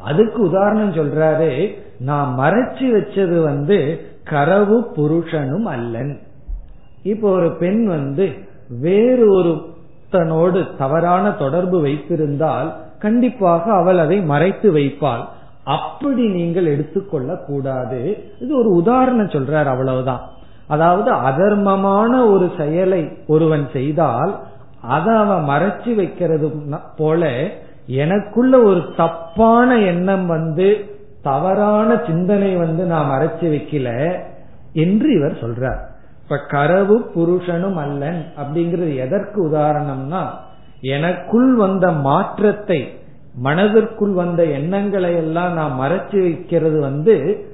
அதுக்கு உதாரணம் சொல்றாரு நான் மறைச்சு வச்சது வந்து கரவு புருஷனும் அல்லன். இப்போ ஒரு பெண் வந்து வேறு ஒருத்தனோடு தவறான தொடர்பு வைத்திருந்தால் கண்டிப்பாக அவள் அதை மறைத்து வைப்பாள். அப்படி நீங்கள் எடுத்துக்கொள்ள கூடாது இது ஒரு உதாரணம் சொல்றார் அவ்வளவுதான். அதாவது அதர்மமான ஒரு செயலை ஒருவன் செய்தால் அதை அவன் மறைச்சு வைக்கிறது போல எனக்குள்ள ஒரு தப்பான எண்ணம் வந்து தவறான சிந்தனை வந்து நான் மறைச்சு வைக்கல என்று இவர் சொல்றார். இப்ப கரவு புருஷனும் அல்லன் அப்படிங்கிறது எதற்கு உதாரணம்னா எனக்குள் வந்த மாற்றத்தை மனதிற்குள் வந்த எண்ணங்களை எல்லாம் நான் மறைச்சு வைக்கிறது வந்து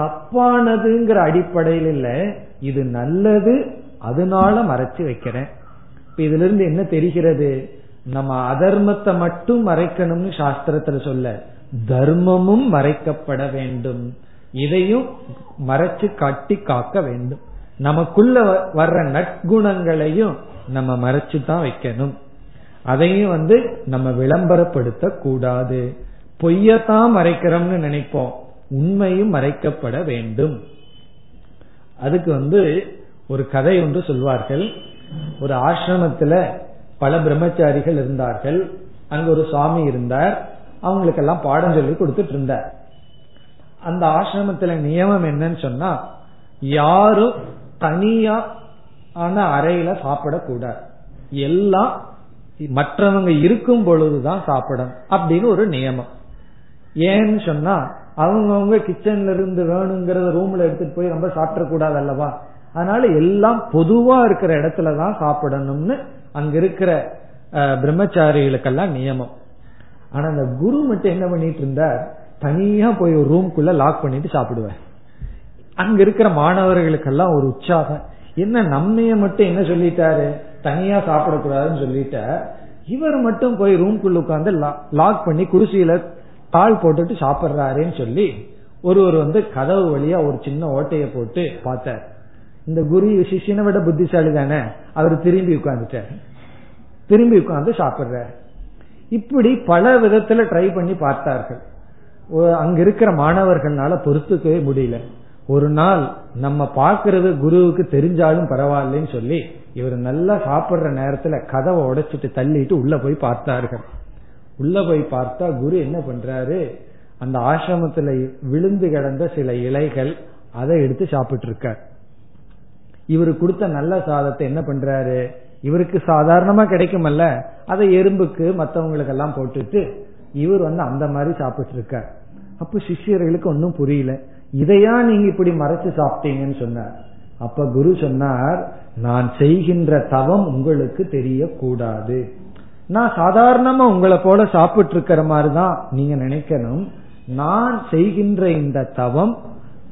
தப்பானதுங்கிற அடிப்படையில் இல்ல. இது நல்லது அதனால மறைச்சு வைக்கிறேன். இப்ப இதுல இருந்து என்ன தெரிகிறது? நம்ம அதர்மத்தை மட்டும் மறைக்கணும்னு சாஸ்திரத்துல சொல்ல தர்மமும் மறைக்கப்பட வேண்டும். இதையும் மறைச்சு காட்டி காக்க வேண்டும். நமக்குள்ள வர்ற நற்குணங்களையும் நம்ம மறைச்சு தான் வைக்கணும். அதையும் வந்து நம்ம விளம்பரப்படுத்த கூடாது பொய்யத்தான் மறைக்கிறோம்னு நினைப்போம். உண்மையும் மறைக்கப்பட வேண்டும். அதுக்கு வந்து ஒரு கதை ஒன்று சொல்வார்கள். ஒரு ஆசிரமத்துல பல பிரம்மச்சாரிகள் இருந்தார்கள். அங்க ஒரு சுவாமி இருந்தார். அவங்களுக்கெல்லாம் பாடம் சொல்லி கொடுத்துட்டு இருந்தார். அந்த ஆசிரமத்துல நியமம் என்னன்னு சொன்னா யாரும் தனியா ஆன அறையில சாப்பிடக்கூடாது. எல்லாம் மற்றவங்க இருக்கும் பொழுதுதான் சாப்பிடணும் அப்படின்னு ஒரு நியமம். ஏன்னு சொன்னா அவங்கவுங்க கிச்சன்ல இருந்து வேணுங்கிறத ரூம்ல எடுத்துட்டு போய் ரொம்ப சாப்பிடக்கூடாது அல்லவா? அதனால எல்லாம் பொதுவா இருக்கிற இடத்துலதான் சாப்பிடணும்னு அங்க இருக்கிற பிரம்மச்சாரிகளுக்கெல்லாம் நியமம். ஆனா அந்த குரு மட்டும் என்ன பண்ணிட்டு இருந்தார்? தனியா போய் ஒரு ரூம்குள்ள லாக் பண்ணிட்டு சாப்பிடுவார். அங்க இருக்கிற மாணவர்களுக்கெல்லாம் ஒரு உற்சாகம். என்ன நம்மைய மட்டும் என்ன சொல்லிட்டாரு? தனியா சாப்பிடக்கூடாதுன்னு சொல்லிட்ட இவர் மட்டும் போய் ரூம்குள்ள உட்காந்து லாக் பண்ணி குருசியில பால் போட்டுட்டு சாப்பிடுறாருன்னு சொல்லி ஒருவர் வந்து கதவு வழியா ஒரு சின்ன ஓட்டைய போட்டு பார்த்தார். இந்த குரு சிஷியனை விட புத்திசாலி தானே? அவர் திரும்பி உட்கார்ந்துட்டார். திரும்பி உட்கார்ந்து சாப்பிடுறார். இப்படி பல விதத்துல ட்ரை பண்ணி பார்த்தார்கள். அங்க இருக்கிற மாணவர்கள்னால பொறுத்துக்கவே முடியல. ஒரு நாள் நம்ம பாக்குறது குருவுக்கு தெரிஞ்சாலும் பரவாயில்லன்னு சொல்லி இவர் நல்லா சாப்பிடுற நேரத்துல கதவை உடைச்சிட்டு தள்ளிட்டு உள்ள போய் பார்த்தார்கள். உள்ள போய் பார்த்தா குரு என்ன பண்றாரு? அந்த ஆசிரமத்துல விழுந்து கிடந்த சில இலைகள் அதை எடுத்து சாப்பிட்டு இருக்கார் இவரு கொடுத்த நல்ல சாதத்தை என்ன பண்றாரு? இவருக்கு சாதாரணமா கிடைக்குமல்ல. அதை எறும்புக்கு மற்றவங்களுக்கு எல்லாம் போட்டுட்டு இவர் வந்து அந்த மாதிரி சாப்பிட்டு இருக்கார் அப்ப சிஷியர்களுக்கு ஒன்னும் புரியல. இதையா நீங்க இப்படி மறைச்சு சாப்பிட்டீங்கன்னு சொன்னார். அப்ப குரு சொன்னார் நான் செய்கின்ற தவம் உங்களுக்கு தெரியக்கூடாது. நான் சாதாரணமா உங்களை போல சாப்பிட்டு இருக்கிற மாதிரிதான் நீங்க நினைக்கணும். நான் செய்கின்ற இந்த தவம்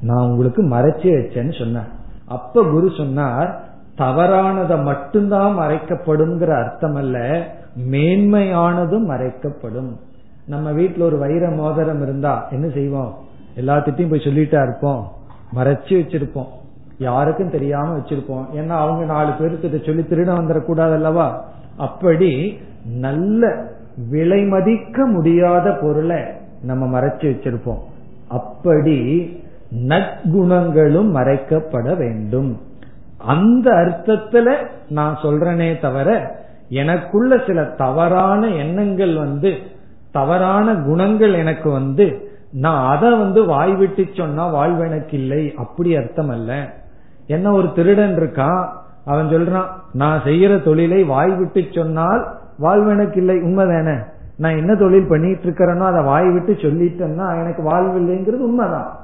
நான் உங்களுக்கு மறைச்சு வச்சேன்னு சொன்னார். அப்ப குரு சொன்னார் தவறானதை மட்டும்தான் மறைக்கப்படும்ங்கிற அர்த்தம் அல்ல மேன்மையானதும் மறைக்கப்படும். நம்ம வீட்டுல ஒரு வைர மோதிரம் இருந்தா என்ன செய்வோம்? எல்லாத்திட்டையும் போய் சொல்லிட்டா இருப்போம். மறைச்சு வச்சிருப்போம். யாருக்கும் தெரியாம வச்சிருப்போம். ஏன்னா அவங்க நாலு பேருக்கு சொல்லி திருட வந்துடக்கூடாது அல்லவா? அப்படி நல்ல விலை மதிக்க முடியாத பொருளை நம்ம மறைச்சு வச்சிருப்போம். அப்படி நற்குணங்களும் மறைக்கப்பட வேண்டும். அந்த அர்த்தத்துல நான் சொல்றனே தவிர எனக்குள்ள சில தவறான எண்ணங்கள் வந்து தவறான குணங்கள் எனக்கு வந்து நான் அதை வந்து வாய் விட்டு சொன்னா வாழ்வெனக்கு இல்லை அப்படி அர்த்தம் அல்ல என்ன ஒரு திருடன் இருக்கான் அவன் சொல்றான் நான் செய்யற தொழிலை வாய் விட்டு சொன்னால் வாழ்வெனக்கு இல்லை உண்மைதானே நான் என்ன தொழில் பண்ணிட்டு இருக்கிறேனோ அதை வாய் விட்டு சொல்லிட்டேன்னா எனக்கு வாழ்வில்லைங்கிறது உண்மைதான்.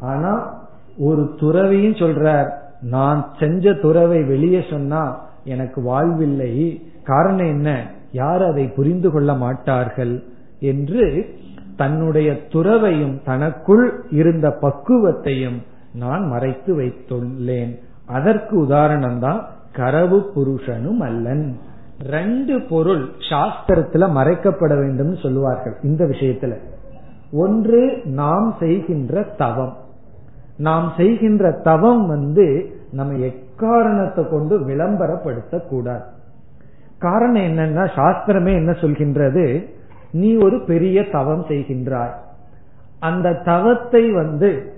ஆனா ஒரு துறவியும் சொல்றார் நான் செஞ்ச துறவை வெளியே சொன்னா எனக்கு வாழ்வில்லை காரணம் என்ன? யார் அதை புரிந்து கொள்ள மாட்டார்கள்? என்று தன்னுடைய துறவையும் தனக்குள் இருந்த பக்குவத்தையும் நான் மறைத்து வைத்துள்ளேன். அதற்கு உதாரணம் தான் கரவு புருஷனும் அல்லன். ரெண்டு பொருள் சாஸ்திரத்துல மறைக்கப்பட வேண்டும் சொல்லுவார்கள் இந்த விஷயத்துல. ஒன்று நாம் செய்கின்ற தவம். நாம் செய்கின்ற தவம் வந்து நம்ம எக்காரணத்தை கொண்டு விளம்பரப்படுத்த கூடாது காரணம் என்னன்னா சாஸ்திரமே என்ன சொல்கின்றது? நீ ஒரு பெரிய தவம் செய்கின்றாய். அந்த தவத்தை வந்து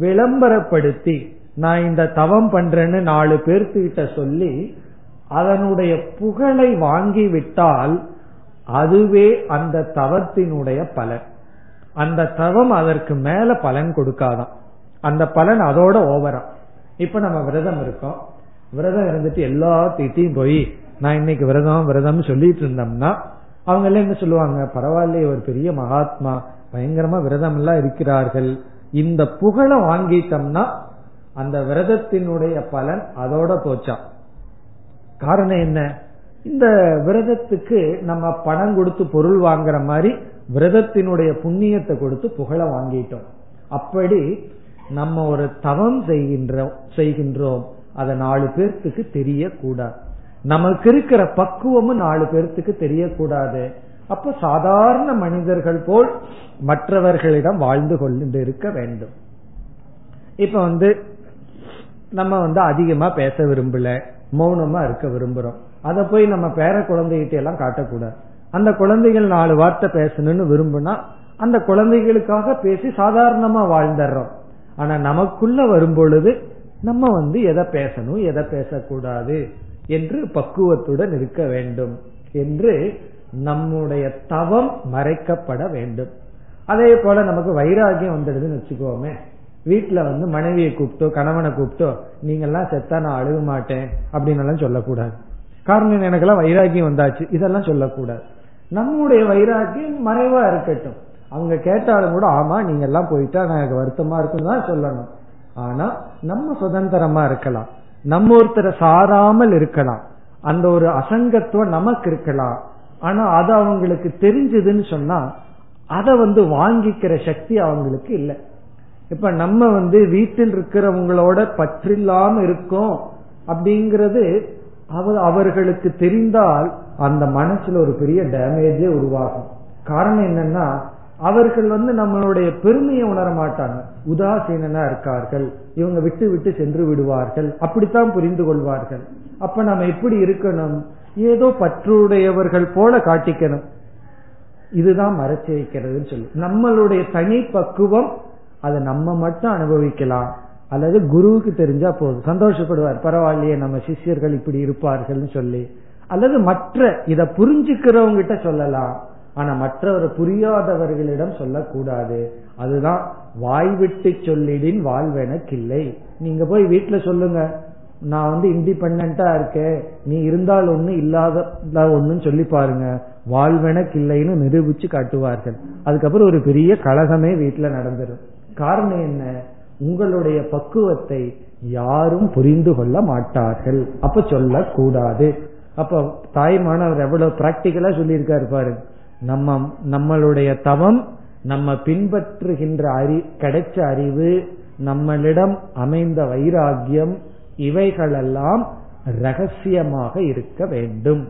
விளம்பரப்படுத்தி நான் இந்த தவம் பண்றேன்னு நாலு பேர்த்துக்கிட்ட சொல்லி அதனுடைய புகழை வாங்கி விட்டால் அதுவே அந்த தவத்தினுடைய பலன். அந்த தவம் அதற்கு மேல பலன் கொடுக்காதான். அந்த பலன் அதோட ஓவரா. இப்ப நம்ம விரதம் இருக்கோம். விரதம் இருந்துட்டு எல்லாத்திட்டையும் போய் நான் இன்னைக்கு விரதம் விரதம் சொல்லிட்டு இருந்தோம்னா அவங்க எல்லாம் என்ன சொல்லுவாங்க? பரவாயில்லையே ஒரு பெரிய மகாத்மா பயங்கரமா விரதம் எல்லாம் இருக்கிறார்கள். இந்த புகழை வாங்கிட்டோம்னா அந்த விரதத்தினுடைய பலன் அதோட போச்சான் காரணம் என்ன? இந்த விரதத்துக்கு நம்ம பணம் கொடுத்து பொருள் வாங்குற மாதிரி விரதத்தினுடைய புண்ணியத்தை கொடுத்து புகழ வாங்கிட்டோம். அப்படி நம்ம ஒரு தவம் செய்கின்றோம் செய்கின்றோம். அதை நாலு பேர்த்துக்கு தெரியக்கூடாது. நமக்கு இருக்கிற பக்குவமும் நாலு பேர்த்துக்கு தெரியக்கூடாது. அப்ப சாதாரண மனிதர்கள் போல் மற்றவர்களிடம் வாழ்ந்து கொண்டு இருக்க வேண்டும். இப்ப வந்து நம்ம வந்து அதிகமா பேச விரும்பல. மௌனமா இருக்க விரும்புறோம். அதை போய் நம்ம பேர குழந்தைகிட்ட எல்லாம் காட்டக்கூடாது. அந்த குழந்தைகள் நாலு வார்த்தை பேசணும்னு விரும்புனா அந்த குழந்தைகளுக்காக பேசி சாதாரணமா வாழ்ந்துடுறோம் ஆனா நமக்குள்ள வரும் பொழுது நம்ம வந்து எதை பேசணும் எதை பேசக்கூடாது என்று பக்குவத்துடன் இருக்க வேண்டும் என்று நம்முடைய தவம் மறைக்கப்பட வேண்டும். அதே போல நமக்கு வைராகியம் வந்துடுதுன்னு வச்சுக்கோமே வீட்டுல வந்து மனைவியை கூப்பிட்டோ கணவனை கூப்பிட்டோ நீங்கெல்லாம் செத்தா நான் அழுக மாட்டேன் அப்படின்னு எல்லாம் சொல்லக்கூடாது. காரணம் எனக்கெல்லாம் வைராகியம் வந்தாச்சு. இதெல்லாம் சொல்லக்கூடாது. நம்முடைய வைராக்கியம் மறைவா இருக்கட்டும். அவங்க கேட்டாலும் கூட ஆமா நீங்க எல்லாம் போயிட்டா எனக்கு வருத்தமா இருக்கும் தான் சொல்லணும். ஆனா நம்ம சுதந்திரமா இருக்கலாம். நம்ம ஒருத்தரை சாராமல் இருக்கலாம். அந்த ஒரு அசங்கத்துவம் நமக்கு இருக்கலாம். ஆனா அது அவங்களுக்கு தெரிஞ்சதுன்னு சொன்னா அதை வந்து வாங்கிக்கிற சக்தி அவங்களுக்கு இல்லை. இப்ப நம்ம வந்து வீட்டில் இருக்கிறவங்களோட பற்றில்லாம இருக்கோம் அப்படிங்கிறது அவர்களுக்கு தெரிந்தால் அந்த மனசுல ஒரு பெரிய டேமேஜே உருவாகும். காரணம் என்னன்னா அவர்கள் வந்து நம்மளுடைய பெருமையை உணர மாட்டாங்க. உதாசீனா இருக்கார்கள். இவங்க விட்டு விட்டு சென்று விடுவார்கள். அப்படித்தான் புரிந்து கொள்வார்கள். அப்ப நம்ம எப்படி இருக்கணும்? ஏதோ பற்றுடையவர்கள் போல காட்டிக்கணும். இதுதான் மறைச்சு வைக்கிறதுன்னு சொல்லி நம்மளுடைய தனி பக்குவம் அதை நம்ம மட்டும் அனுபவிக்கலாம். அல்லது குருவுக்கு தெரிஞ்சா போதும். சந்தோஷப்படுவார். பரவாயில்லையே நம்ம சிஷ்யர்கள் இப்படி இருப்பார்கள்னு சொல்லி. அல்லது மற்ற இதை புரிஞ்சுக்கிறவங்க கிட்ட சொல்லலாம். ஆனா மற்றவர் புரியாதவர்களிடம் சொல்லக்கூடாது. அதுதான் வாய் விட்டு சொல்லிடின் வாழ்வெனக்கில்லை நீங்க போய் வீட்டுல சொல்லுங்க. நான் வந்து இண்டிபெண்டா இருக்கேன். நீ இருந்தால் ஒண்ணு இல்லாத ஒண்ணுன்னு சொல்லி பாருங்க. வாழ்வெனக்கில்லைன்னு நிரூபிச்சு காட்டுவார்கள். அதுக்கப்புறம் ஒரு பெரிய கழகமே வீட்டுல நடந்துடும் காரணம் என்ன? உங்களுடைய பக்குவத்தை யாரும் புரிந்து கொள்ள மாட்டார்கள். அப்ப சொல்லக்கூடாது. அப்ப தாய்மானவர் எவ்வளவு பிராக்டிக்கலா சொல்லியிருக்காரு பாரு. நம்ம நம்மளுடைய தவம் நம்ம பின்பற்றுகின்ற அறி கிடைச்ச அறிவு நம்மளிடம் அமைந்த வைராகியம் இவைகளெல்லாம் ரகசியமாக இருக்க வேண்டும்.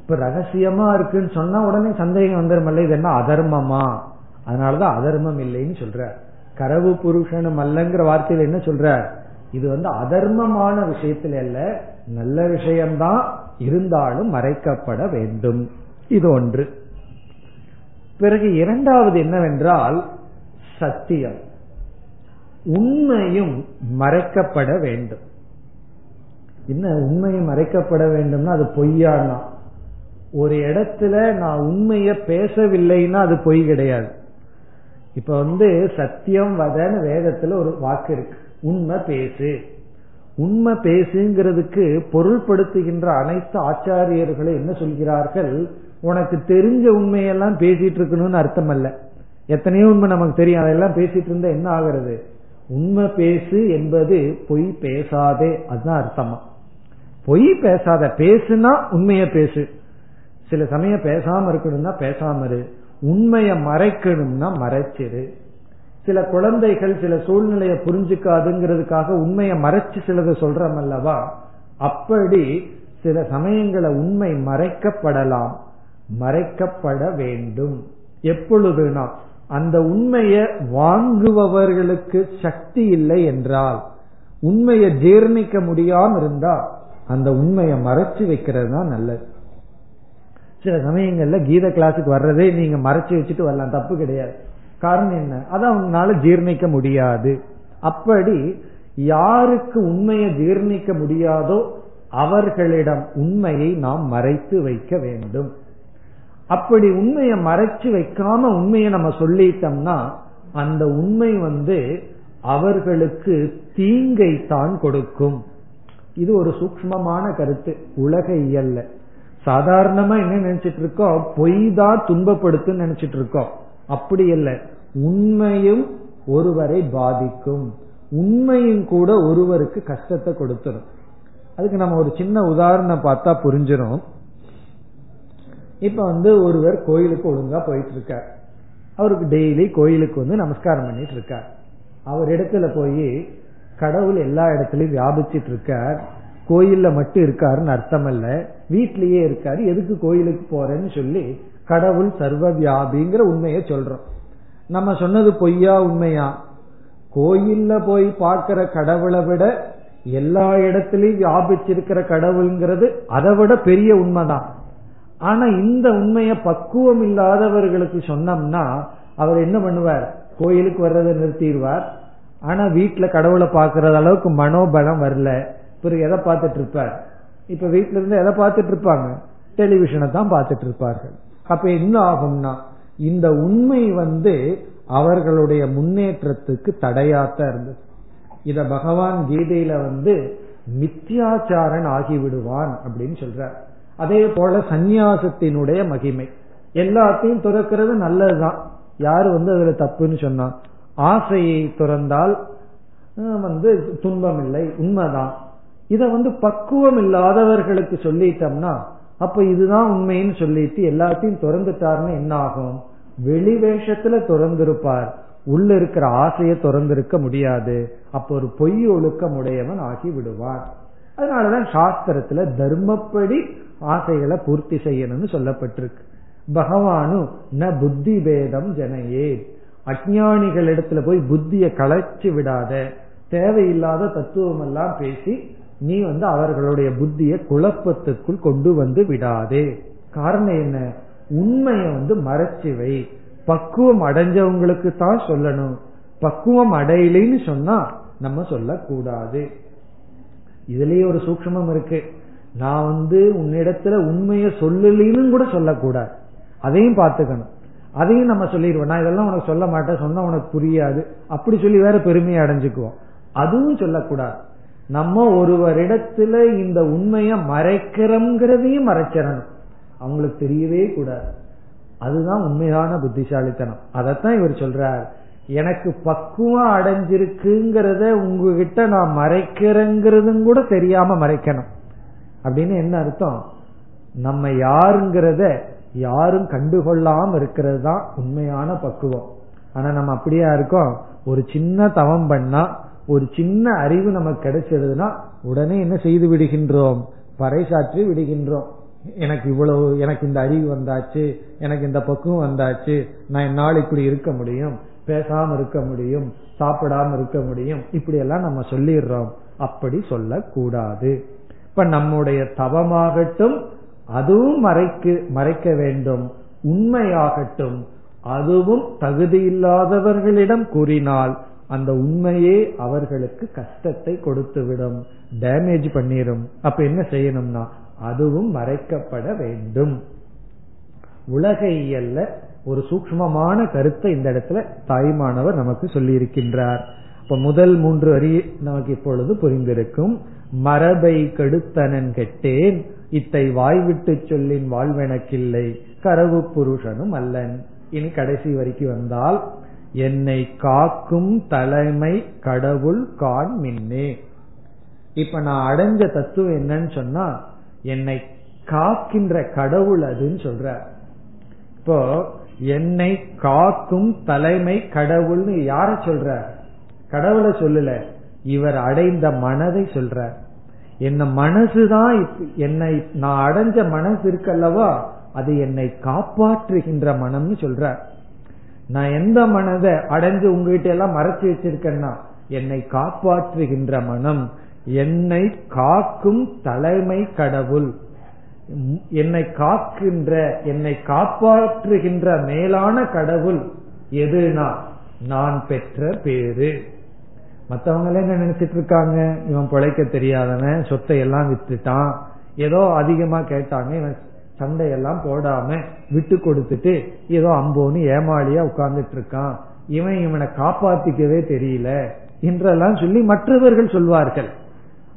இப்ப ரகசியமா இருக்குன்னு சொன்னா உடனே சந்தேகம் வந்துடும் இது என்ன அதர்மமா? அதனாலதான் அதர்மம் இல்லைன்னு சொல்ற. கரவு புருஷனும் அல்லங்கிற வார்த்தையில என்ன சொல்ற? இது வந்து அதர்மமான விஷயத்துல அல்ல நல்ல விஷயம்தான் இருந்தாலும் மறைக்கப்பட வேண்டும். இது ஒன்று. பிறகு இரண்டாவது என்னவென்றால் சத்தியம். உண்மையும் மறைக்கப்பட வேண்டும். என்ன உண்மையும் மறைக்கப்பட வேண்டும்னா அது பொய்யானா ஒரு இடத்துல நான் உண்மைய பேசவில்லைன்னா அது பொய் கிடையாது. இப்ப வந்து சத்தியம் வதன்னு வேதத்துல ஒரு வாக்கு இருக்கு. உண்மை பேசு. உண்மை பேசுங்கிறதுக்கு பொருள்படுத்துகின்ற அனைத்து ஆச்சாரியர்களும் என்ன சொல்கிறார்கள்? உனக்கு தெரிஞ்ச உண்மையெல்லாம் பேசிட்டு இருக்கணும்னு அர்த்தம் அல்ல. எத்தனையோ உண்மை நமக்கு தெரியும். அதெல்லாம் பேசிட்டு இருந்தா என்ன ஆகிறது? உண்மை பேசு என்பது பொய் பேசாதே. அதுதான் அர்த்தமா. பொய் பேசாத பேசுனா உண்மைய பேசு. சில சமயம் பேசாம இருக்கணும்னா பேசாம இரு. உண்மையை மறைக்கணும்னா மறைச்சிரு. சில குழந்தைகள் சில சூழ்நிலையை புரிஞ்சுக்காதுங்கிறதுக்காக உண்மையை மறைச்சு சிலதை சொல்றோம் அல்லவா அப்படி சில சமயங்கள உண்மை மறைக்கப்படலாம். மறைக்கப்பட வேண்டும். எப்பொழுதுனா அந்த உண்மையை வாங்குபவர்களுக்கு சக்தி இல்லை என்றால் உண்மையை ஜீர்ணிக்க முடியாம இருந்தா அந்த உண்மையை மறைச்சு வைக்கிறது தான் நல்லது. சில சமயங்கள்ல கீத கிளாஸுக்கு வர்றதே நீங்க மறைச்சு வச்சுட்டு வரலாம். தப்பு கிடையாது. காரணம் என்ன? அதை அவங்களால ஜீர்ணிக்க முடியாது. அப்படி யாருக்கு உண்மையை ஜீர்ணிக்க முடியாதோ அவர்களிடம் உண்மையை நாம் மறைத்து வைக்க வேண்டும். அப்படி உண்மையை மறைச்சு வைக்காம உண்மையை நம்ம சொல்லிட்டோம்னா அந்த உண்மை வந்து அவர்களுக்கு தீங்கை தான் கொடுக்கும். இது ஒரு சூக்மமான கருத்து. உலக இயல்ல சாதாரணமா என்ன நினைச்சிட்டு இருக்கோம் பொய் தான் துன்பப்படுத்தும் நினைச்சிட்டு இருக்கோம் அப்படி இல்லை. உண்மையும் ஒருவரை பாதிக்கும். உண்மையும் கூட ஒருவருக்கு கஷ்டத்தை கொடுத்துரும். அதுக்கு நம்ம ஒரு சின்ன உதாரணம் பார்த்தா புரிஞ்சிடும் இப்ப வந்து ஒருவர் கோயிலுக்கு ஒழுங்கா போயிட்டு இருக்கார் அவருக்கு டெய்லி கோயிலுக்கு வந்து நமஸ்காரம் பண்ணிட்டு இருக்கார் அவர் இடத்துல போய் கடவுள் எல்லா இடத்துலயும் வியாபிச்சிட்டு இருக்கார் கோயில்ல மட்டும் இருக்காருன்னு அர்த்தம் அல்ல வீட்லயே இருக்காரு. எதுக்கு கோயிலுக்கு போறேன்னு சொல்லி கடவுள் சர்வ வியாபிங்கிற உண்மையை சொல்றோம். நம்ம சொன்னது பொய்யா உண்மையா? கோயில்ல போய் பார்க்கிற கடவுளை விட எல்லா இடத்திலையும் வியாபிச்சிருக்கிற கடவுள்ங்கிறது அதை விட பெரிய உண்மைதான். ஆனா இந்த உண்மையை பக்குவம் இல்லாதவர்களுக்கு சொன்னோம்னா அவர் என்ன பண்ணுவார்? கோயிலுக்கு வர்றதை நிறுத்திடுவார். ஆனா வீட்டுல கடவுளை பாக்குறது அளவுக்கு மனோபலம் வரல. பிறகு எதை பார்த்துட்டு இருப்பார்? இப்ப வீட்டுல இருந்து எதை பார்த்துட்டு இருப்பாங்க? டெலிவிஷனை தான் பார்த்துட்டு இருப்பார்கள். அப்ப என்ன ஆகும்னா இந்த உண்மை வந்து அவர்களுடைய முன்னேற்றத்துக்கு தடையாத்தான் இருந்தது. இத பகவான் கீதையில வந்து மித்தியாச்சாரன் ஆகிவிடுவான் அப்படின்னு சொல்றார். அதே போல சந்நியாசத்தினுடைய மகிமை. எல்லாத்தையும் துறக்கிறது நல்லதுதான். யாரு வந்து அதுல தப்புன்னு சொன்னா ஆசையை துறந்தால் வந்து துன்பம் இல்லை உண்மைதான். இத வந்து பக்குவம் இல்லாதவர்களுக்கு சொல்லிட்டோம்னா அப்ப இதுதான் உண்மைன்னு சொல்லிட்டு எல்லாத்தையும் திறந்துட்டாருன்னு என்ன ஆகும் வெளி வேஷத்துல திறந்திருப்பார். உள்ள இருக்கிற ஆசையை திறந்திருக்க முடியாது. அப்ப ஒரு பொய் ஒழுக்கம் உடையவன் ஆகி விடுவார் அதனாலதான் சாஸ்திரத்துல தர்மப்படி ஆசைகளை பூர்த்தி செய்யணும்னு சொல்லப்பட்டிருக்கு. பகவானு ந புத்தி பேதம் ஜனையே. அஜானிகள் இடத்துல போய் புத்திய களைச்சு விடாத. தேவையில்லாத தத்துவம் எல்லாம் பேசி நீ வந்து அவர்களுடைய புத்தியை குழப்பத்துக்குள் கொண்டு வந்து விடாதே. காரணம் என்ன? உண்மையை வந்து மறைச்சு வை. பக்குவம் அடைஞ்சவங்களுக்கு தான் சொல்லணும். பக்குவம் அடையலைன்னு சொன்னா நம்ம சொல்லக்கூடாது. இதுலயே ஒரு சூக்மம் இருக்கு. நான் வந்து உன்னிடத்துல உண்மையை சொல்லலின்னு கூட சொல்லக்கூடாது. அதையும் பார்த்துக்கணும். அதையும் நம்ம சொல்லிடுவோம். நான் இதெல்லாம் உனக்கு சொல்ல மாட்டேன். சொன்னா உனக்கு புரியாது. அப்படி சொல்லி வேற பெருமையை அடைஞ்சுக்குவோம். அதுவும் சொல்லக்கூடாது. நம்ம ஒருவரிடத்துல இந்த உண்மையை மறைக்கிறோங்கிறதையும் மறைச்சிடணும். அவங்களுக்கு தெரியவே கூடாது. அதுதான் உண்மையான புத்திசாலித்தனம். அதைத்தான் இவர் சொல்றார். எனக்கு பக்குவம் அடைஞ்சிருக்குங்கிறத உங்ககிட்ட நான் மறைக்கிறேங்கிறதும் கூட தெரியாம மறைக்கணும். அப்படின்னு என்ன அர்த்தம்? நம்ம யாருங்கிறத யாரும் கண்டுகொள்ளாம இருக்கிறது தான் உண்மையான பக்குவம். ஆனா நம்ம அப்படியா இருக்கோம்? ஒரு சின்ன தவம் பண்ணா ஒரு சின்ன அறிவு நமக்கு கிடைச்சிருதுன்னா உடனே என்ன செய்து விடுகின்றோம்? பறைசாற்றி விடுகின்றோம். எனக்கு இவ்வளவு எனக்கு இந்த அறிவு வந்தாச்சு எனக்கு இந்த பக்குவம் வந்தாச்சு நான் என்னால் இப்படி இருக்க முடியும் பேசாம இருக்க முடியும் சாப்பிடாம இருக்க முடியும் இப்படி எல்லாம் நம்ம சொல்லிடுறோம். அப்படி சொல்லக்கூடாது. இப்ப நம்முடைய தவமாகட்டும் அதுவும் மறைக்கு மறைக்க வேண்டும். உண்மையாகட்டும் அதுவும் தகுதியில்லாதவர்களிடம் கூறினால் அந்த உண்மையே அவர்களுக்கு கஷ்டத்தை கொடுத்துவிடும். டேமேஜ் பண்ணிரும். அப்ப என்ன செய்யணும்னா அதுவும் மறைக்கப்பட வேண்டும். உலக இயல்ல ஒரு சூக்மமான கருத்தை இந்த இடத்துல தாய்மானவர் நமக்கு சொல்லி இருக்கின்றார் இப்ப முதல் மூன்று வரி நமக்கு இப்பொழுது புரிந்திருக்கும். மரபை கெடுத்தனன் கெட்டேன். இத்தை வாய்விட்டு சொல்லின் வாழ்வெனக்கில்லை. கரவு புருஷனும் அல்லன். இனி கடைசி வரைக்கு வந்தால் என்னை காக்கும் தலைமை கடவுள் கான் மின்னே. இப்ப நான் அடைஞ்ச தத்துவம் என்னன்னு சொன்னா என்னை காக்கின்ற கடவுள் அதுன்னு சொல்ற. இப்போ என்னை காக்கும் தலைமை கடவுள்னு யார சொல்ற? கடவுளை சொல்லல. இவர் அடைந்த மனதை சொல்ற. என்ன மனசுதான் என்னை நான் அடைஞ்ச மனசு இருக்கல்லவா? அது என்னை காப்பாற்றுகின்ற மனம்னு சொல்ற. நான் எந்த மனதை அடைஞ்சு உங்ககிட்ட எல்லாம் மறைச்சு வச்சிருக்கேன்னா என்னை காப்பாற்றுகின்ற மனம் என்னை காக்கும் தலைமை கடவுள். என்னை காக்கின்ற என்னை காப்பாற்றுகின்ற மேலான கடவுள் எதுனா நான் பெற்ற பேரு. மத்தவங்க என்ன நினைச்சிட்டு இருக்காங்க? இவன் பிழைக்க தெரியாதவன் சொத்தை எல்லாம் வித்துட்டான். ஏதோ அதிகமா கேட்டாங்க இவன் சண்டையெல்லாம் போடாம விட்டு கொடுத்துட்டு ஏதோ அம்போன்னு ஏமாளியா உட்கார்ந்துட்டு இருக்கான் இவன் இவனை காப்பாத்திக்கவே தெரியல என்றெல்லாம் சொல்லி மற்றவர்கள் சொல்வார்கள்.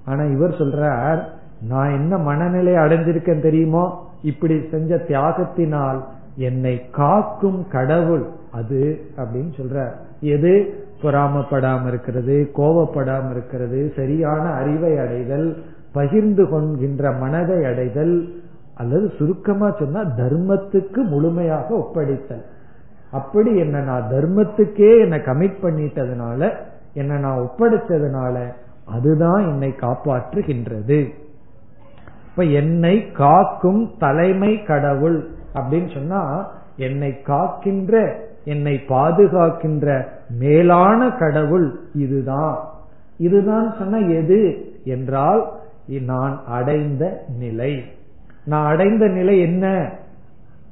ஆனா இவர் சொல்றார் நான் என்ன மனநிலை அடைஞ்சிருக்கேன் தெரியுமோ? இப்படி செஞ்ச தியாகத்தினால் என்னை காக்கும் கடவுள் அது அப்படின்னு சொல்ற எது? பொறாமப்படாம இருக்கிறது கோவப்படாம இருக்கிறது சரியான அறிவை அடைதல் பகிர்ந்து கொள்கின்ற மனதை அடைதல் அல்லது சுருக்கமா சொன்னா தர்மத்துக்கு முழுமையாக ஒப்படைத்தல். அப்படி என்ன நான் தர்மத்துக்கே என்னை கமிட் பண்ணிட்டதுனால என்ன நான் ஒப்படைச்சதுனால அதுதான் என்னை காப்பாற்றுகின்றது. இப்ப என்னை காக்கும் தலைமை கடவுள் அப்படின்னு சொன்னா என்னை காக்கின்ற என்னை பாதுகாக்கின்ற மேலான கடவுள் இதுதான். இதுதான் சொன்ன எது? என்றால் நான் அடைந்த நிலை. நான் அடைந்த நிலை என்ன?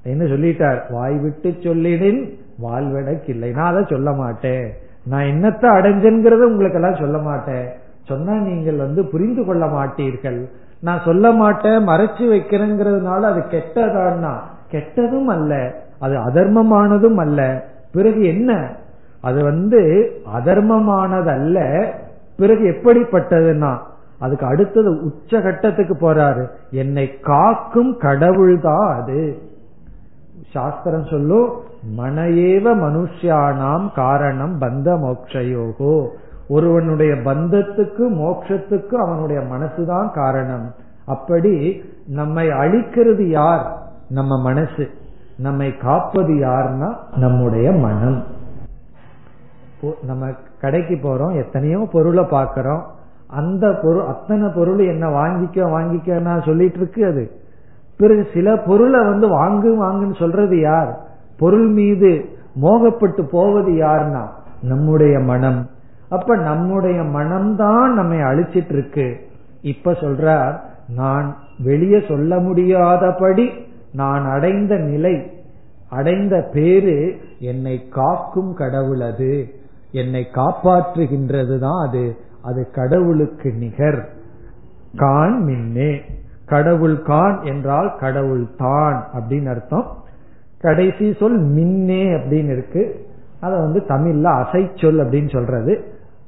என்ன சொல்லிட்டார். வாய் விட்டு சொல்லிடின் வாழ்வெனக்கில்லை நான் அதை சொல்ல மாட்டேன். நான் என்னத்தை அடைஞ்சேங்கிறத உங்களுக்கு எல்லாம் சொல்ல மாட்டேன். சொன்னா நீங்கள் வந்து புரிந்து கொள்ள மாட்டீர்கள். நான் சொல்ல மாட்டேன் மறைச்சு வைக்கிறேங்கிறதுனால அது கெட்டதான்னா? கெட்டதும் அல்ல. அது அதர்மமானதும் அல்ல. பிறகு என்ன? அது வந்து அதர்மமானதல்ல. பிறகு எப்படிப்பட்டதுன்னா? அதுக்கு அடுத்தது உச்ச கட்டத்துக்கு போறாரு. என்னை காக்கும் கடவுள் தான் அது. சாஸ்திரம் சொல்லும் மனையேவ மனுஷியானாம் காரணம் பந்த மோக்ஷயோகோ. ஒருவனுடைய பந்தத்துக்கு மோட்சத்துக்கு அவனுடைய மனசுதான் காரணம். அப்படி நம்மை அழிக்கிறது யார்? நம்ம மனசு. நம்மை காப்பது யார்னா நம்முடைய மனம். நம்ம கடைக்கு போறோம் எத்தனையோ பொருளை பார்க்கிறோம். அந்த பொருள் அத்தனை பொருள் என்ன வாங்கிக்க வாங்கிக்க நான் சொல்லிட்டு இருக்கு அது. பிறகு சில பொருளை வந்து வாங்கு வாங்குன்னு சொல்றது யார்? பொருள் மீது மோகப்பட்டு போவது யார்னா? நம்முடைய மனம். அப்ப நம்முடைய மனம்தான் நம்மை அழிச்சிட்டு இருக்கு இப்ப சொல்றார் நான் வெளியே சொல்ல முடியாதபடி நான் அடைந்த நிலை அடைந்த பேரு என்னை காக்கும் கடவுள் அது. என்னை காப்பாற்றுகின்றது தான் அது. அது கடவுளுக்கு நிகர். கான் மின்னே. கடவுள் கான் என்றால் கடவுள் தான் அப்படின்னு அர்த்தம். கடைசி சொல் மின்னே அப்படின்னு இருக்கு. அதை வந்து தமிழ்ல அசைச்சொல் அப்படின்னு சொல்றது.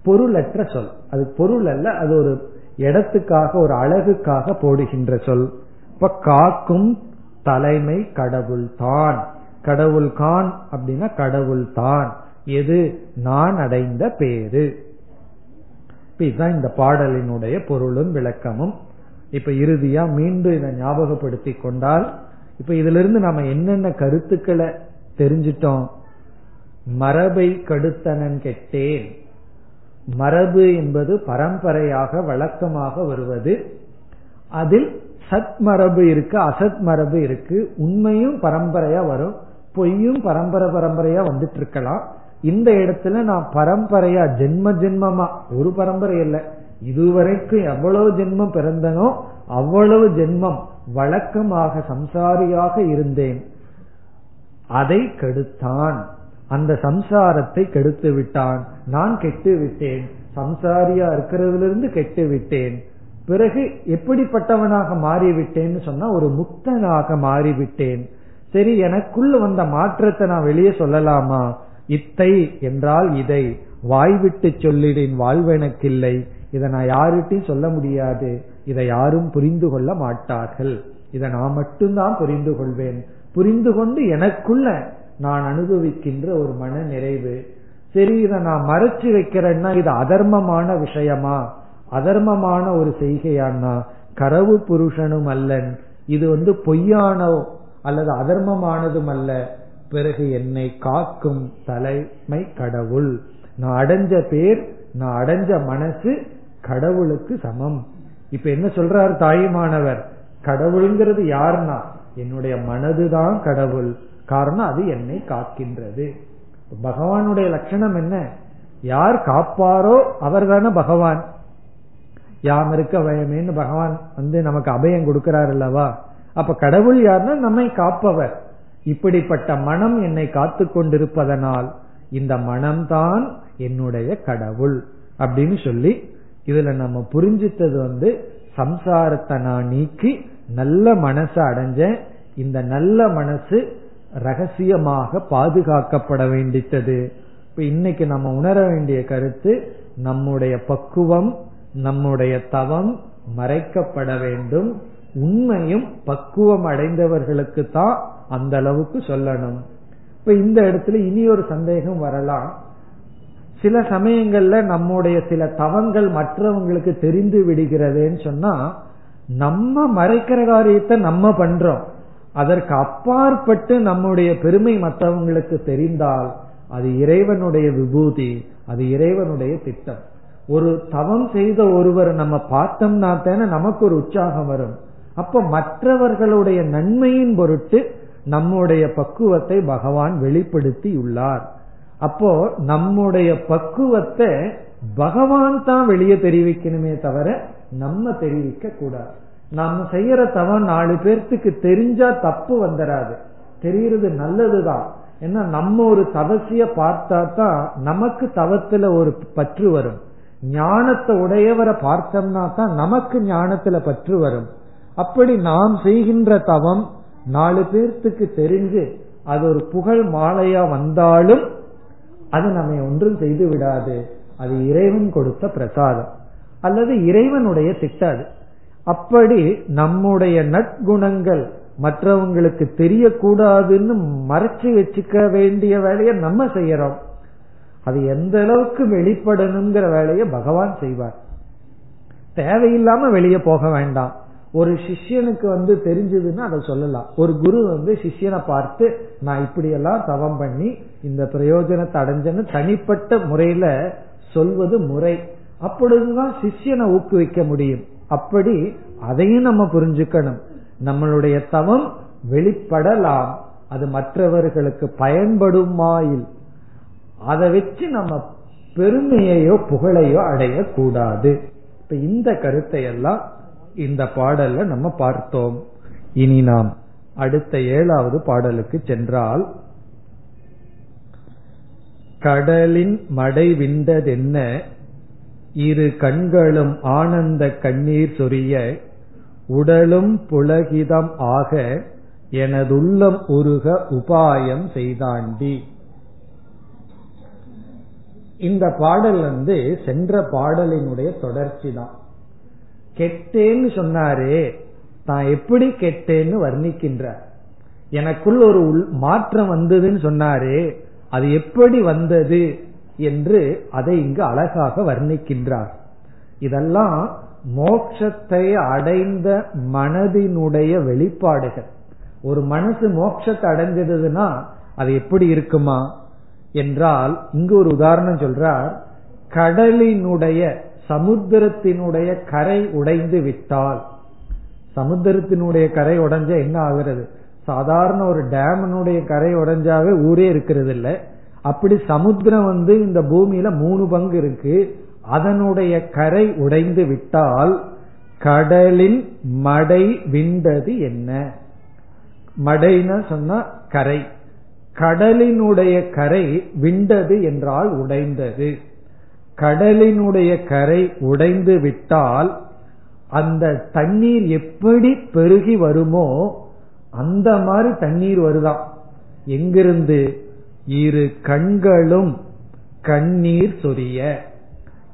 பொருளற்ற சொல். அது பொருள் அல்ல அது ஒரு இடத்துக்காக ஒரு அழகுக்காக போடுகின்ற சொல். இப்ப காக்கும் தலைமை கடவுள் தான். கடவுள் கான் அப்படின்னா கடவுள் தான். எது? நான் அடைந்த பேரு. இதுதான் இந்த பாடலினுடைய பொருளும் விளக்கமும். இப்ப இறுதியா மீண்டும் இதை ஞாபகப்படுத்தி கொண்டால் இப்ப இதுல இருந்து நம்ம என்னென்ன கருத்துக்களை தெரிஞ்சிட்டோம்? மரபை கடுத்தனன் கெட்டேன். மரபு என்பது பரம்பரையாக வழக்கமாக வருவது. அதில் சத் மரபு இருக்கு அசத் மரபு இருக்கு. உண்மையும் பரம்பரையா வரும் பொய்யும் பரம்பரை பரம்பரையா வந்துட்டு இருக்கலாம். இந்த இடத்துல நான் பரம்பரையா ஜென்ம ஜென்மமா ஒரு பரம்பரை இல்லை. இதுவரைக்கும் எவ்வளவு ஜென்மம் பிறந்தனோ அவ்வளவு ஜென்மம் வழக்கமாக சம்சாரியாக இருந்தேன். அதை கெடுத்தான். அந்த சம்சாரத்தை கெடுத்து விட்டான். நான் கெட்டு விட்டேன். சம்சாரியா இருக்கிறதுலிருந்து கெட்டு விட்டேன். பிறகு எப்படிப்பட்டவனாக மாறிவிட்டேன்னு சொன்னா ஒரு முக்தனாக மாறிவிட்டேன். சரி எனக்குள்ள வந்த மாற்றத்தை நான் வெளியே சொல்லலாமா? இத்தை என்றால் இதை. வாய்விட்டு சொல்லிடின் வாழ்வெனக்கில்லை இதை நான் யாருட்டையும் சொல்ல முடியாது. இதை யாரும் புரிந்து கொள்ள மாட்டார்கள். இதை நான் மட்டும்தான் புரிந்து கொள்வேன். புரிந்து கொண்டு எனக்குள்ள நான் அனுபவிக்கின்ற ஒரு மன நிறைவு சரி இதை நான் மறைச்சு வைக்கிறேன்னா இது அதர்மமான விஷயமா? அதர்மமான ஒரு செய்கையானா கரவு புருஷனும் அல்லன். இது வந்து பொய்யானோ அல்லது அதர்மமானதும் அல்ல. பிறகு என்னை காக்கும் தலைமை கடவுள். நான் அடைஞ்ச பேர் நான் அடைஞ்ச மனசு கடவுளுக்கு சமம். இப்ப என்ன சொல்றார் தாயுமானவர்? கடவுளுங்கிறது யாருன்னா? என்னுடைய மனதுதான் கடவுள். காரணம் அது என்னை காக்கின்றது. பகவானுடைய லட்சணம் என்ன? யார் காப்பாரோ அவர் தானே பகவான். யாம் இருக்க பயமேன்னு பகவான் வந்து நமக்கு அபயம் கொடுக்கிறார் அல்லவா? அப்ப கடவுள் யாருன்னா நம்மை காப்பவர். இப்படிப்பட்ட மனம் என்னை காத்து கொண்டிருப்பதனால் இந்த மனம்தான் என்னுடைய கடவுள் அப்படின்னு சொல்லி இதுல நம்ம புரிஞ்சித்தது வந்து சம்சாரத்தை நான் நீக்கி நல்ல மனசை அடைஞ்சேன். இந்த நல்ல மனசு ரகசியமாக பாதுகாக்கப்பட வேண்டித்தது. இப்ப இன்னைக்கு நம்ம உணர வேண்டிய கருத்து நம்முடைய பக்குவம் நம்முடைய தவம் மறைக்கப்பட வேண்டும். உண்மையும் பக்குவம் அடைந்தவர்களுக்கு தான் அந்த அளவுக்கு சொல்லணும். இப்ப இந்த இடத்துல இனி ஒரு சந்தேகம் வரலாம். சில சமயங்கள்ல நம்முடைய சில தவங்கள் மற்றவங்களுக்கு தெரிந்து விடுகிறதுன்னு சொன்னா நம்ம மறைக்கிற காரியத்தை நம்ம பண்றோம். அதற்கு அப்பாற்பட்டு நம்முடைய பெருமை மற்றவங்களுக்கு தெரிந்தால் அது இறைவனுடைய விபூதி அது இறைவனுடைய திட்டம். ஒரு தவம் செய்த ஒருவர் நம்ம பார்த்தோம்னா தானே நமக்கு ஒரு உற்சாகம் வரும். அப்ப மற்றவர்களுடைய நன்மையின் பொருட்டு நம்முடைய பக்குவத்தை பகவான் வெளிப்படுத்தி உள்ளார் அப்போ நம்முடைய பக்குவத்தை பகவான் தான் வெளியே தெரிவிக்கணுமே தவிர நம்ம தெரிவிக்க கூடாது. நாம செய்யற தவம் நாலு பேர்த்துக்கு தெரிஞ்சா தப்பு வந்துடாது தெரியறது நல்லதுதான். ஏன்னா நம்ம ஒரு தவசிய பார்த்தா தான் நமக்கு தவத்துல ஒரு பற்று வரும். ஞானத்தை உடையவரை பார்த்தோம்னா தான் நமக்கு ஞானத்துல பற்று வரும். அப்படி நாம் செய்கின்ற தவம் நாலு பேர்த்துக்கு தெரிஞ்சு அது ஒரு புகழ் மாலையா வந்தாலும் அது நம்மை ஒன்றும் செய்து விடாது. அது இறைவன் கொடுத்த பிரசாதம். அல்லது இறைவனுடைய திட்டாது அப்படி நம்முடைய நற்குணங்கள் மற்றவங்களுக்கு தெரியக்கூடாதுன்னு மறைச்சு வச்சுக்க வேண்டிய வேலையை நம்ம செய்யறோம். அது எந்த அளவுக்கு வெளிப்படணுங்கிற வேலையை பகவான் செய்வார். தேவையில்லாம வெளியே போக வேண்டாம். ஒரு சிஷ்யனுக்கு வந்து தெரிஞ்சதுன்னா அதை சொல்லலாம். ஒரு குரு வந்து சிஷ்யனை பார்த்து நான் இப்படியெல்லாம் தவம் பண்ணி இந்த பிரயோஜனத்தை அடைஞ்சேன்னு தனிப்பட்ட முறையில சொல்வது முறை. அப்பொழுதுதான் சிஷ்யனை ஊக்குவிக்க முடியும். அப்படி அதையும் நம்ம புரிஞ்சுக்கணும். நம்மளுடைய தவம் வெளிப்படலாம். அது மற்றவர்களுக்கு பயன்படுமாயில். அதை வச்சு நம்ம பெருமையையோ புகழையோ அடையக்கூடாது. இப்ப இந்த கருத்தை எல்லாம் இந்த பாடல்ல நம்ம பார்த்தோம். இனி நாம் அடுத்த ஏழாவது பாடலுக்கு சென்றால் கடலின் மடை விண்டதென்ன? இரு கண்களும் ஆனந்த கண்ணீர் சொரிய உடலும் புலகிதம் ஆக எனதுள்ளம் உருக உபாயம் செய்தாண்டி. இந்த பாடல் வந்து சென்ற பாடலினுடைய தொடர்ச்சி தான். கெட்டேன்னு சொன்னாரே தான் எப்படி கெட்டேன்னு வர்ணிக்கின்றார். எனக்குள் ஒரு மாற்றம் வந்ததுன்னு சொன்னாரே அது எப்படி வந்தது என்று அதை இங்கு அழகாக வர்ணிக்கின்றார். இதெல்லாம் மோட்சத்தை அடைந்த மனதினுடைய வெளிப்பாடுகள். ஒரு மனசு மோட்சத்தை அடைஞ்சதுன்னா அது எப்படி இருக்குமா? என்றால் இங்கு ஒரு உதாரணம் சொல்றார் கடலினுடைய சமுத்திரத்தினுடைய கரை உடைந்து விட்டால் சமுத்திரத்தினுடைய கரை உடைஞ்ச என்ன ஆகிறது? சாதாரண ஒரு டேமனுடைய கரை உடைஞ்சாவே ஊரே இருக்கிறது இல்ல அப்படி சமுத்திரம் வந்து இந்த பூமியில மூணு பங்கு இருக்கு. அதனுடைய கரை உடைந்து விட்டால் கடலின் மடை விண்டது என்ன? மடைன்னு சொன்னா கரை. கடலினுடைய கரை விண்டது என்றால் உடைந்தது. கடலினுடைய கரை உடைந்து விட்டால் அந்த தண்ணீர் எப்படி பெருகி வருமோ அந்த மாதிரி தண்ணீர் வருதாம் எங்கிருந்து? இரு கண்களும் கண்ணீர் சொரிய.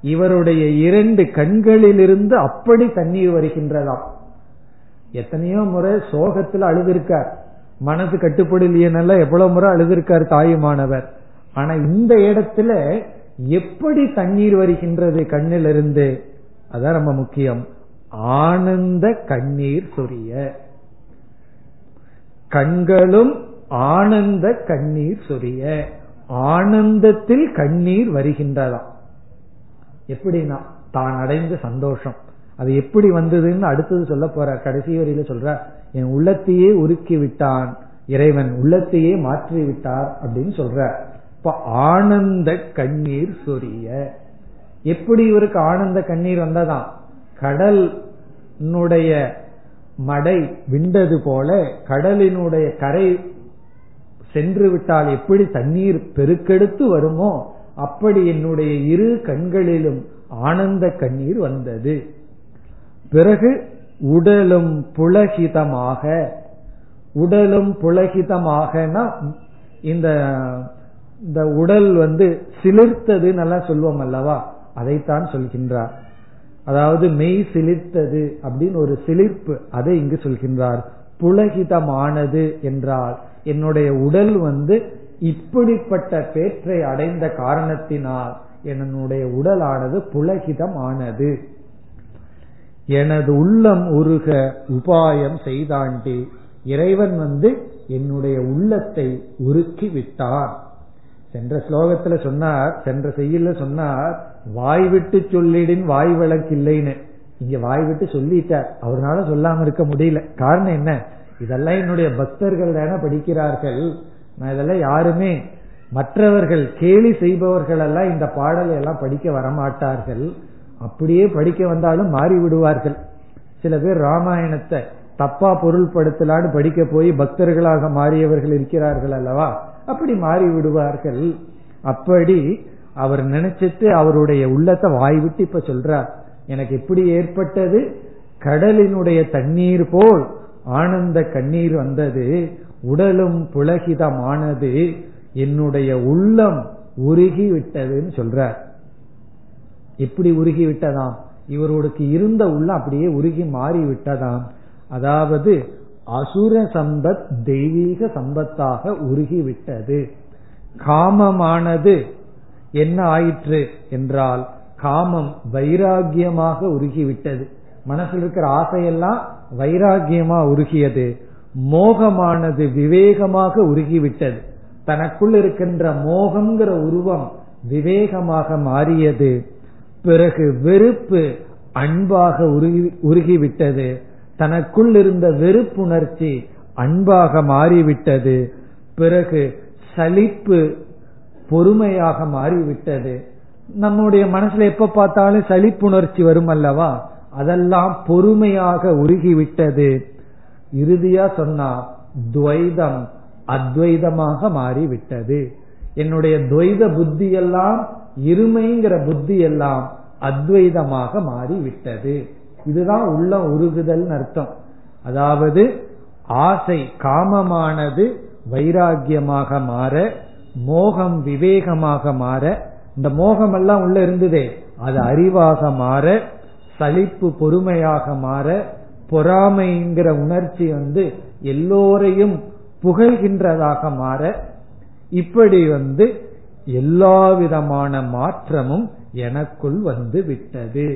இவருடைய இரண்டு கண்களிலிருந்து அப்படி தண்ணீர் வருகின்றதாம் எத்தனையோ முறை சோகத்தில் அழுதிருக்கார். மனசு கட்டுப்படலையனால எவ்வளவு முறை அழுதிருக்கார் தாயுமானவர். ஆனா இந்த இடத்துல எப்படி தண்ணீர் வருகின்றது கண்ணிலிருந்து? அதான் ரொம்ப முக்கியம். ஆனந்த கண்ணீர் சொரிய. கண்களும் ஆனந்த கண்ணீர் சொரிய. ஆனந்தத்தில் கண்ணீர் வருகின்றதாம் எப்படின்னா தான் அடைந்த சந்தோஷம். அது எப்படி வந்ததுன்னு அடுத்தது சொல்ல போற கடைசி வரியில சொல்ற என் உள்ளத்தையே உருக்கி விட்டான் இறைவன் உள்ளத்தையே மாற்றி விட்டார் அப்படின்னு சொல்ற இப்ப ஆனந்த கண்ணீர் சொரிய. எப்படி இவருக்கு ஆனந்த கண்ணீர் வந்ததாம்? கடலினுடைய மடை விண்டது போல கடலினுடைய கரை சென்று விட்டால் எப்படி தண்ணீர் பெருக்கெடுத்து வருமோ அப்படி என்னுடைய இரு கண்களிலும் ஆனந்த கண்ணீர் வந்தது. பிறகு உடலும் புலகிதமாக உடலும் புலகிதமாகனா இந்த இந்த உடல் வந்து சிலிர்த்தது நல்லா சொல்வோம் அல்லவா? அதைத்தான் சொல்கின்றார். அதாவது மெய் சிலிர்த்தது அப்படின்னு ஒரு சிலிர்ப்பு அதை இங்கு சொல்கின்றார். புலகிதமானது என்றால் என்னுடைய உடல் வந்து இப்படிப்பட்ட பேற்றை அடைந்த காரணத்தினால் என்னுடைய உடலானது புலகிதமானது. எனது உள்ளம் உருக உபாயம் செய்தாண்டி இறைவன் வந்து என்னுடைய உள்ளத்தை உருக்கி விட்டார் சென்ற ஸ்லோகத்துல சொன்னார் சென்ற செய்யல சொன்னார் வாய் விட்டு சொல்லிடின் வாய் விளக்கில்லைன்னு. இங்க வாய் விட்டு சொல்லிட்டார். அவர்னால சொல்லாம இருக்க முடியல. காரணம் என்ன? இதெல்லாம் என்னுடைய பக்தர்கள் தானே படிக்கிறார்கள். நான் இதெல்லாம் யாருமே மற்றவர்கள் கேலி செய்பவர்கள் எல்லாம் இந்த பாடலை எல்லாம் படிக்க வரமாட்டார்கள். அப்படியே படிக்க வந்தாலும் மாறி விடுவார்கள். சில பேர் ராமாயணத்தை தப்பா பொருள்படுத்தலான்னு படிக்க போய் பக்தர்களாக மாறியவர்கள் இருக்கிறார்கள் அல்லவா? அப்படி மாறி விடுவார்கள் அப்படி அவர் நினைச்சிட்டு அவருடைய உள்ளத்தை வாய் விட்டு இப்ப சொல்றார் எனக்கு எப்படி ஏற்பட்டது கடலினுடைய தண்ணீர் போல் ஆனந்த கண்ணீர் வந்தது உடலும் புலகிதமானது என்னுடைய உள்ளம் உருகி விட்டதுன்னு சொல்றார். எப்படி உருகி விட்டதாம் இவருக்கு இருந்த உள்ள அப்படியே உருகி மாறி விட்டதாம் அதாவது அசுர சம்பத் தெய்வீக சம்பத்தாக உருகிவிட்டது. காமமானது என்ன ஆயிற்று என்றால் காமம் வைராகியமாக உருகிவிட்டது. மனசில் இருக்கிற ஆசையெல்லாம் வைராகியமா உருகியது. மோகமானது விவேகமாக உருகிவிட்டது. தனக்குள் இருக்கின்ற மோகம்ங்கிற உருவம் விவேகமாக மாறியது. பிறகு வெறுப்பு அன்பாக உருகி உருகிவிட்டது. தனக்குள் இருந்த வெறுப்புணர்ச்சி அன்பாக மாறிவிட்டது. பிறகு சலிப்பு பொறுமையாக மாறிவிட்டது. நம்முடைய மனசுல எப்ப பார்த்தாலும் சலிப்புணர்ச்சி வரும் அல்லவா? அதெல்லாம் பொறுமையாக உருகிவிட்டது. இறுதியா சொன்னா துவைதம் அத்வைதமாக மாறிவிட்டது. என்னுடைய துவைத புத்தி எல்லாம் இருமைங்கிற புத்தி எல்லாம் அத்வைதமாக மாறிவிட்டது. இதுதான் உள்ள உருகுதல் அர்த்தம். அதாவது ஆசை காமமானது வைராகியமாக மாற மோகம் விவேகமாக மாற இந்த மோகம் எல்லாம் உள்ள இருந்ததே அது அறிவாக மாற சலிப்பு பொறுமையாக மாற பொறாமைங்கிற உணர்ச்சி வந்து எல்லோரையும் புகழ்கின்றதாக மாற இப்படி வந்து எல்லா விதமான மாற்றமும் எனக்குள் வந்து விட்டது.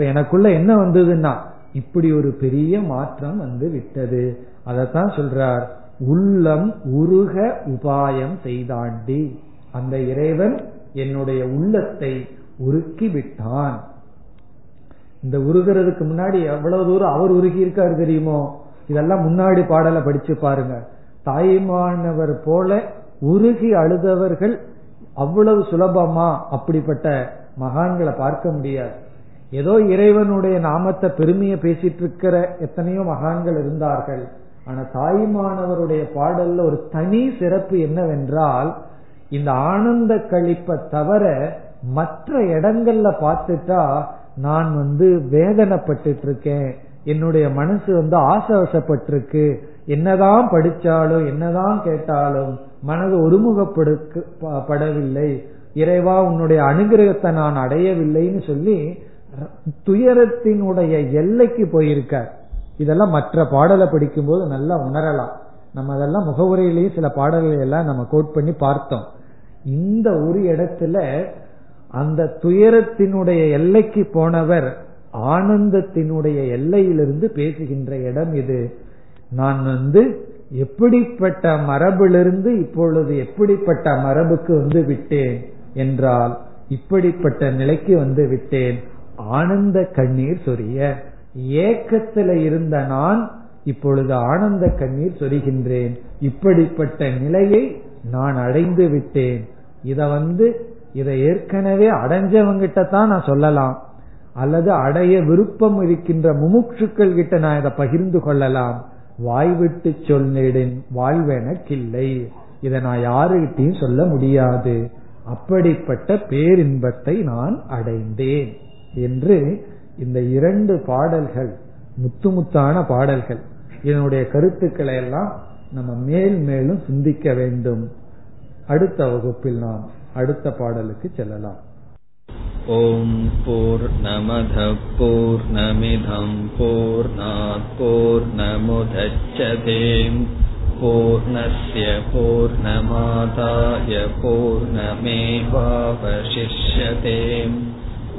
இப்ப எனக்குள்ள என்ன வந்ததுன்னா இப்படி ஒரு பெரிய மாற்றம் வந்து விட்டது. அதத்தான் சொல்றார் உள்ளம் உருக உபாயம் செய்தாண்டி அந்த இறைவன் என்னுடைய உள்ளத்தை உருக்கி விட்டான். இந்த உருகிறதுக்கு முன்னாடி எவ்வளவு தூரம் அவர் உருகி இருக்காரு தெரியுமோ? இதெல்லாம் முன்னாடி பாடலை படிச்சு பாருங்க. தாய்மானவர் போல உருகி அழுதவர்கள் அவ்வளவு சுலபமா அப்படிப்பட்ட மகான்களை பார்க்க முடியாது. ஏதோ இறைவனுடைய நாமத்தை பெருமையை பேசிட்டு இருக்கிற எத்தனையோ மகான்கள் இருந்தார்கள். ஆனா தாய்மானவருடைய பாடல்ல ஒரு தனி சிறப்பு என்னவென்றால் இந்த ஆனந்த கழிப்பை தவிர மற்ற இடங்கள்ல பார்த்துட்டா நான் வந்து வேதனைப்பட்டு இருக்கேன் என்னுடைய மனசு வந்து ஆசவசப்பட்டிருக்கு. என்னதான் படிச்சாலும் என்னதான் கேட்டாலும் மனது ஒருமுகப்படவில்லை இறைவா உன்னுடைய அனுகிரகத்தை நான் அடையவில்லைன்னு சொல்லி துயரத்தினுடைய எல்லைக்கு போயிருக்கார். இதெல்லாம் மற்ற பாடலை படிக்கும்போது நல்லா உணரலாம். நம்ம அதெல்லாம் முகவுரையிலேயே சில பாடல்களை எல்லாம் நம்ம கோட் பண்ணி பார்த்தோம். இந்த ஒரு இடத்துல அந்த துயரத்தினுடைய எல்லைக்கு போனவர் ஆனந்தத்தினுடைய எல்லையிலிருந்து பேசுகின்ற இடம் இது. நான் வந்து எப்படிப்பட்ட மரபிலிருந்து இப்பொழுது எப்படிப்பட்ட மரபுக்கு வந்து விட்டேன் என்றால் இப்படிப்பட்ட நிலைக்கு வந்து விட்டேன். ஆனந்த கண்ணீர் சொரிய. ஏக்கத்துல இருந்த நான் இப்பொழுது ஆனந்த கண்ணீர் சொரிகின்றேன். இப்படிப்பட்ட நிலையை நான் அடைந்து விட்டேன். இத வந்து இதை ஏற்கனவே அடைஞ்சவங்கிட்ட தான் நான் சொல்லலாம். அல்லது அடைய விருப்பம் இருக்கின்ற முமுட்சுக்கள் கிட்ட நான் இதை பகிர்ந்து கொள்ளலாம். வாய்விட்டு சொல்லிடின் வாழ்வெனக்கில்லை இதை நான் யாருகிட்டையும் சொல்ல முடியாது. அப்படிப்பட்ட பேரின்பத்தை நான் அடைந்தேன். என்று இந்த இரண்டு பாடல்கள் முத்து முத்தான பாடல்கள் இதனுடைய கருத்துக்களை எல்லாம் நம்ம மேல் மேலும் சிந்திக்க வேண்டும். அடுத்த வகுப்பில் நாம் அடுத்த பாடலுக்கு செல்லலாம். ஓம் போர் நமத போர் நமிதம் போர் போர் நமுதச்சதேம் பூர்ணய பூர்ணமாதாய பூர்ணமேவாவசிஷ்யதேம்